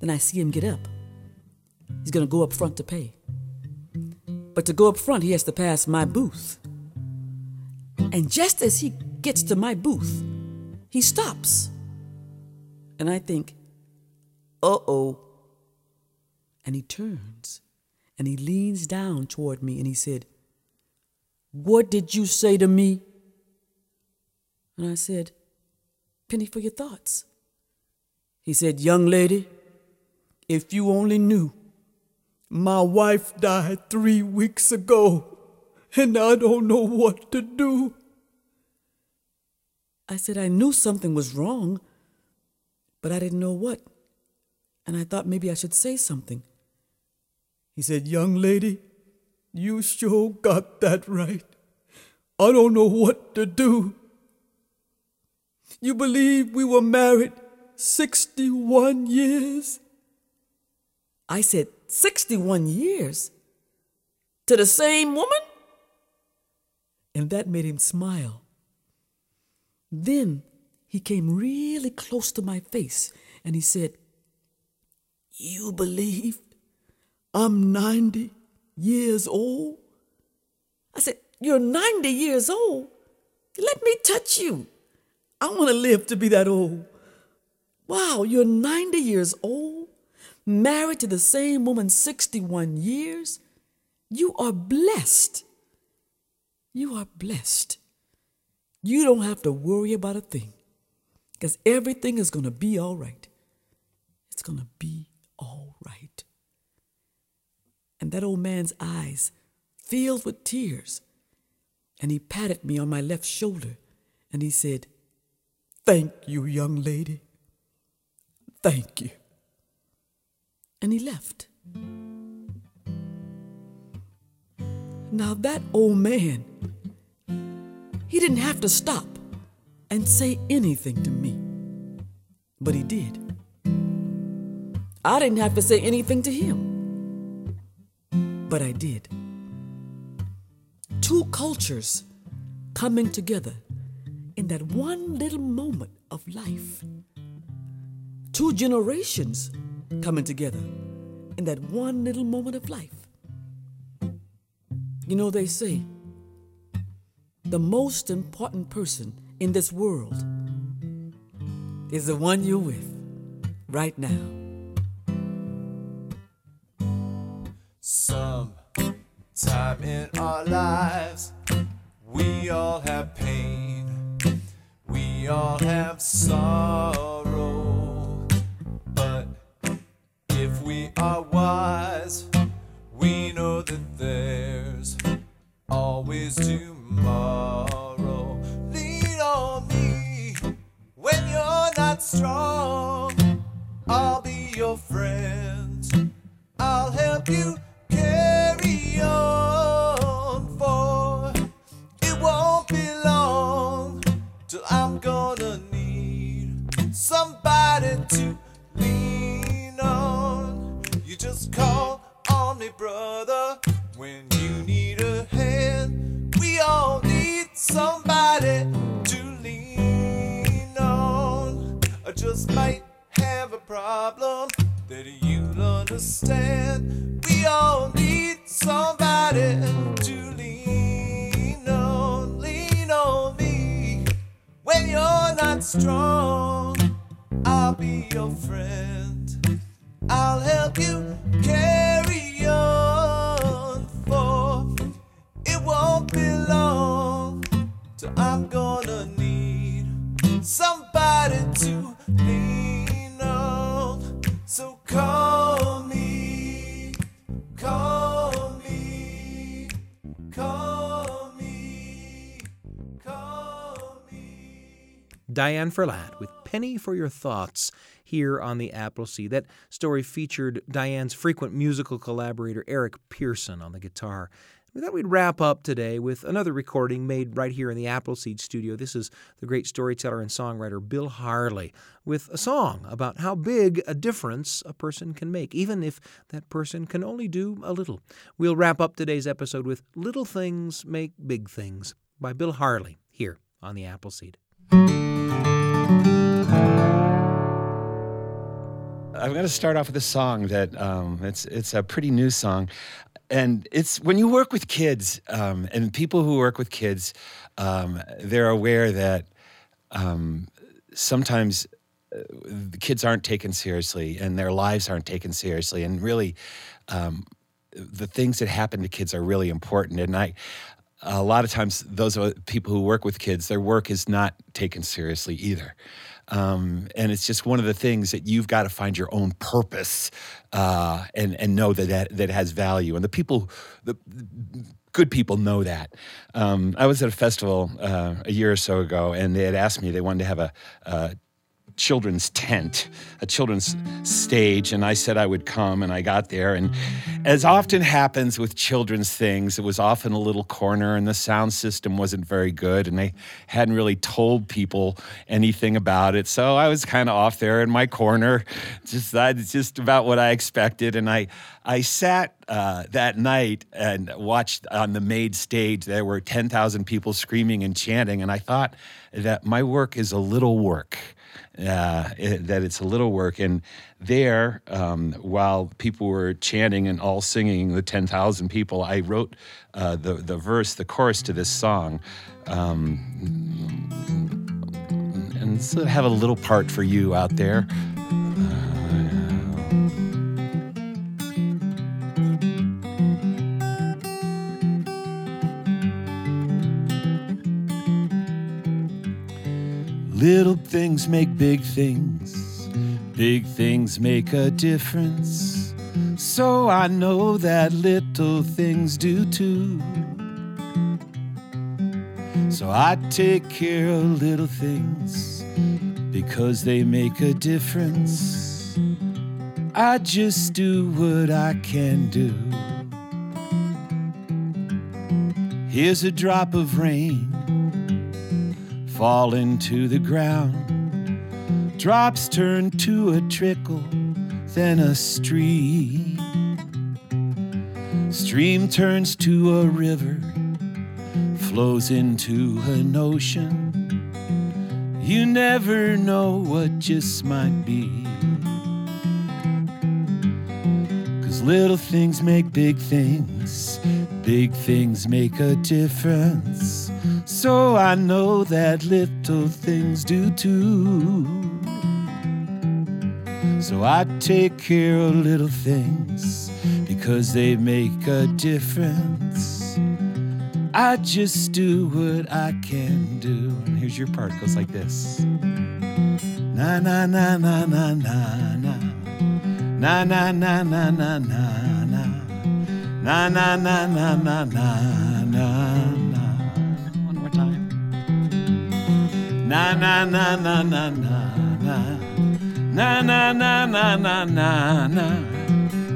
Then I see him get up. He's gonna go up front to pay. But to go up front, he has to pass my booth. And just as he gets to my booth, he stops. And I think, uh oh, and he turns and he leans down toward me and he said, What did you say to me? And I said, Penny for your thoughts. He said, Young lady, if you only knew, my wife died three weeks ago, and I don't know what to do. I said, I knew something was wrong, but I didn't know what, and I thought maybe I should say something. He said, Young lady, you sure got that right. I don't know what to do. You believe we were married 61 years? I said, 61 years? To the same woman? And that made him smile. Then he came really close to my face and he said, You believe I'm 90 years old? I said, You're 90 years old? Let me touch you. I want to live to be that old. Wow, you're 90 years old, married to the same woman 61 years. You are blessed. You are blessed. You don't have to worry about a thing because everything is going to be all right. It's going to be. And that old man's eyes filled with tears, and he patted me on my left shoulder and he said, Thank you, young lady. Thank you. And he left. Now, that old man, he didn't have to stop and say anything to me, but he did. I didn't have to say anything to him, but I did. Two cultures coming together in that one little moment of life. Two generations coming together in that one little moment of life. You know, they say the most important person in this world is the one you're with right now. Sometime in our lives, we all have pain, we all have sorrow. But if we are wise, we know that there's always tomorrow. Lean on me when you're not strong. I'll be your friend. I'll help you brother, when you need a hand. We all need somebody to lean on. I just might have a problem that you'll understand. We all need somebody to lean on. Lean on me when you're not strong. I'll be your friend. I'll help you carry For it won't be long till I'm gonna need somebody to lean on. So call me, call me, call me, call me. Diane Ferlatte with Penny for Your Thoughts here on the Apple Seed. That story featured Diane's frequent musical collaborator Eric Pearson on the guitar. We thought we'd wrap up today with another recording made right here in the Apple Seed studio. This is the great storyteller and songwriter Bill Harley with a song about how big a difference a person can make, even if that person can only do a little. We'll wrap up today's episode with Little Things Make Big Things by Bill Harley here on the Apple Seed. I'm going to start off with a song that um, it's it's a pretty new song, and it's when you work with kids um, and people who work with kids, um, they're aware that um, sometimes uh, the kids aren't taken seriously and their lives aren't taken seriously, and really, um, the things that happen to kids are really important. And I, a lot of times, those people who work with kids, their work is not taken seriously either. Um, and it's just one of the things that you've got to find your own purpose uh, and and know that, that that has value. And the people, the good people know that. Um, I was at a festival uh, a year or so ago, and they had asked me they wanted to have a, a children's tent, a children's stage, and I said I would come, and I got there. And as often happens with children's things, it was often a little corner, and the sound system wasn't very good, and they hadn't really told people anything about it. So I was kind of off there in my corner, just that's just about what I expected. And I I sat uh, that night and watched on the maid stage. There were ten thousand people screaming and chanting, and I thought that my work is a little work uh, it, that it's a little work. And there, um, while people were chanting and all singing, the 10,000 people, I wrote uh, the, the verse, the chorus to this song. Um, and so I have a little part for you out there. Little things make big things, big things make a difference. So I know that little things do too. So I take care of little things because they make a difference. I just do what I can do. Here's a drop of rain fall into the ground. Drops turn to a trickle, then a stream. Stream turns to a river, flows into an ocean. You never know what just might be. Cause little things make big things, big things make a difference. So I know that little things do too. So I take care of little things because they make a difference. I just do what I can do. And here's your part. It goes like this. Na na na na na na na na. Na na na na na na na. Na na na na na na na. Na na na na na na na. Na na na na na na na.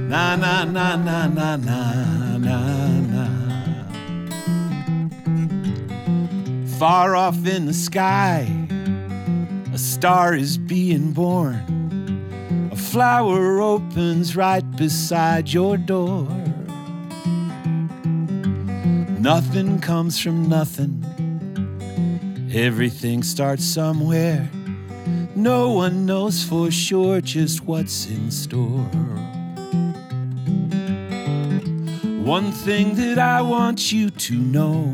Na na na na na. Far off in the sky, a star is being born. A flower opens right beside your door. Nothing comes from nothing. Everything starts somewhere. No one knows for sure just what's in store. One thing that I want you to know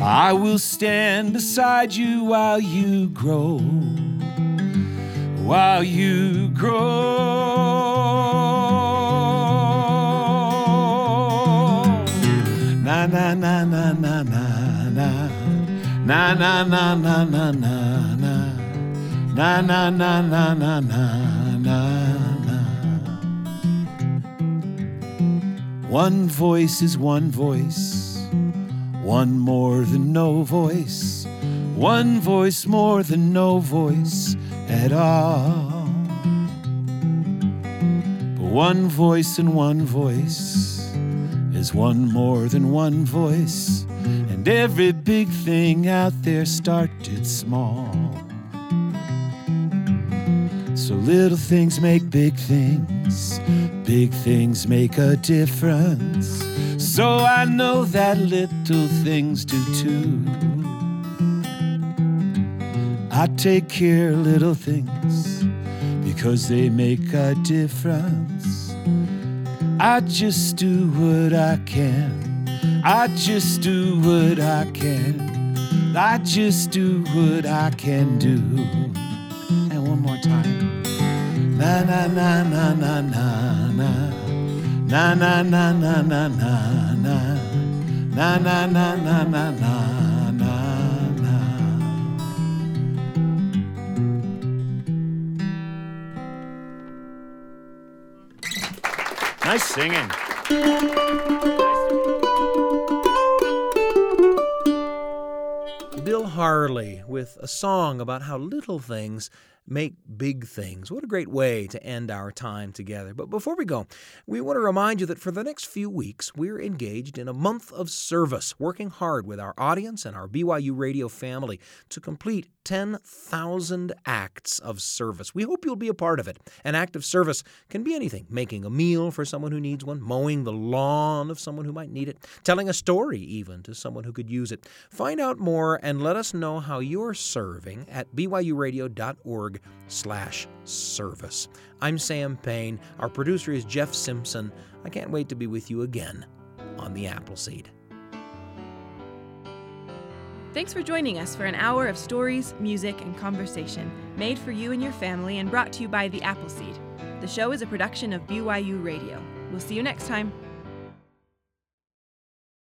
I will stand beside you while you grow. While you grow. Na na na na na na na na na na na na na. Na na na na na na na One voice is one voice, one more than no voice, one voice more than no voice at all. But one voice and one voice is one more than one voice, and every big thing out there started small. So little things make big things, big things make a difference. So I know that little things do too. I take care of little things because they make a difference. I just do what I can. I just do what I can. I just do what I can do. And one more time. Na na na na na na na. Na na na na na na na. Na na na na na na. Nice singing. Harley with a song about how little things make big things. What a great way to end our time together. But before we go, we want to remind you that for the next few weeks, we're engaged in a month of service, working hard with our audience and our BYU radio family to complete 10,000 acts of service. We hope you'll be a part of it. An act of service can be anything making a meal for someone who needs one, mowing the lawn of someone who might need it, telling a story even to someone who could use it. Find out more and let us know how you're serving at byuradio.org slash service. I'm Sam Payne. Our producer is Jeff Simpson. I can't wait to be with you again on the Apple Seed. Thanks for joining us for an hour of stories, music, and conversation made for you and your family and brought to you by The Apple Seed. The show is a production of BYU Radio. We'll see you next time.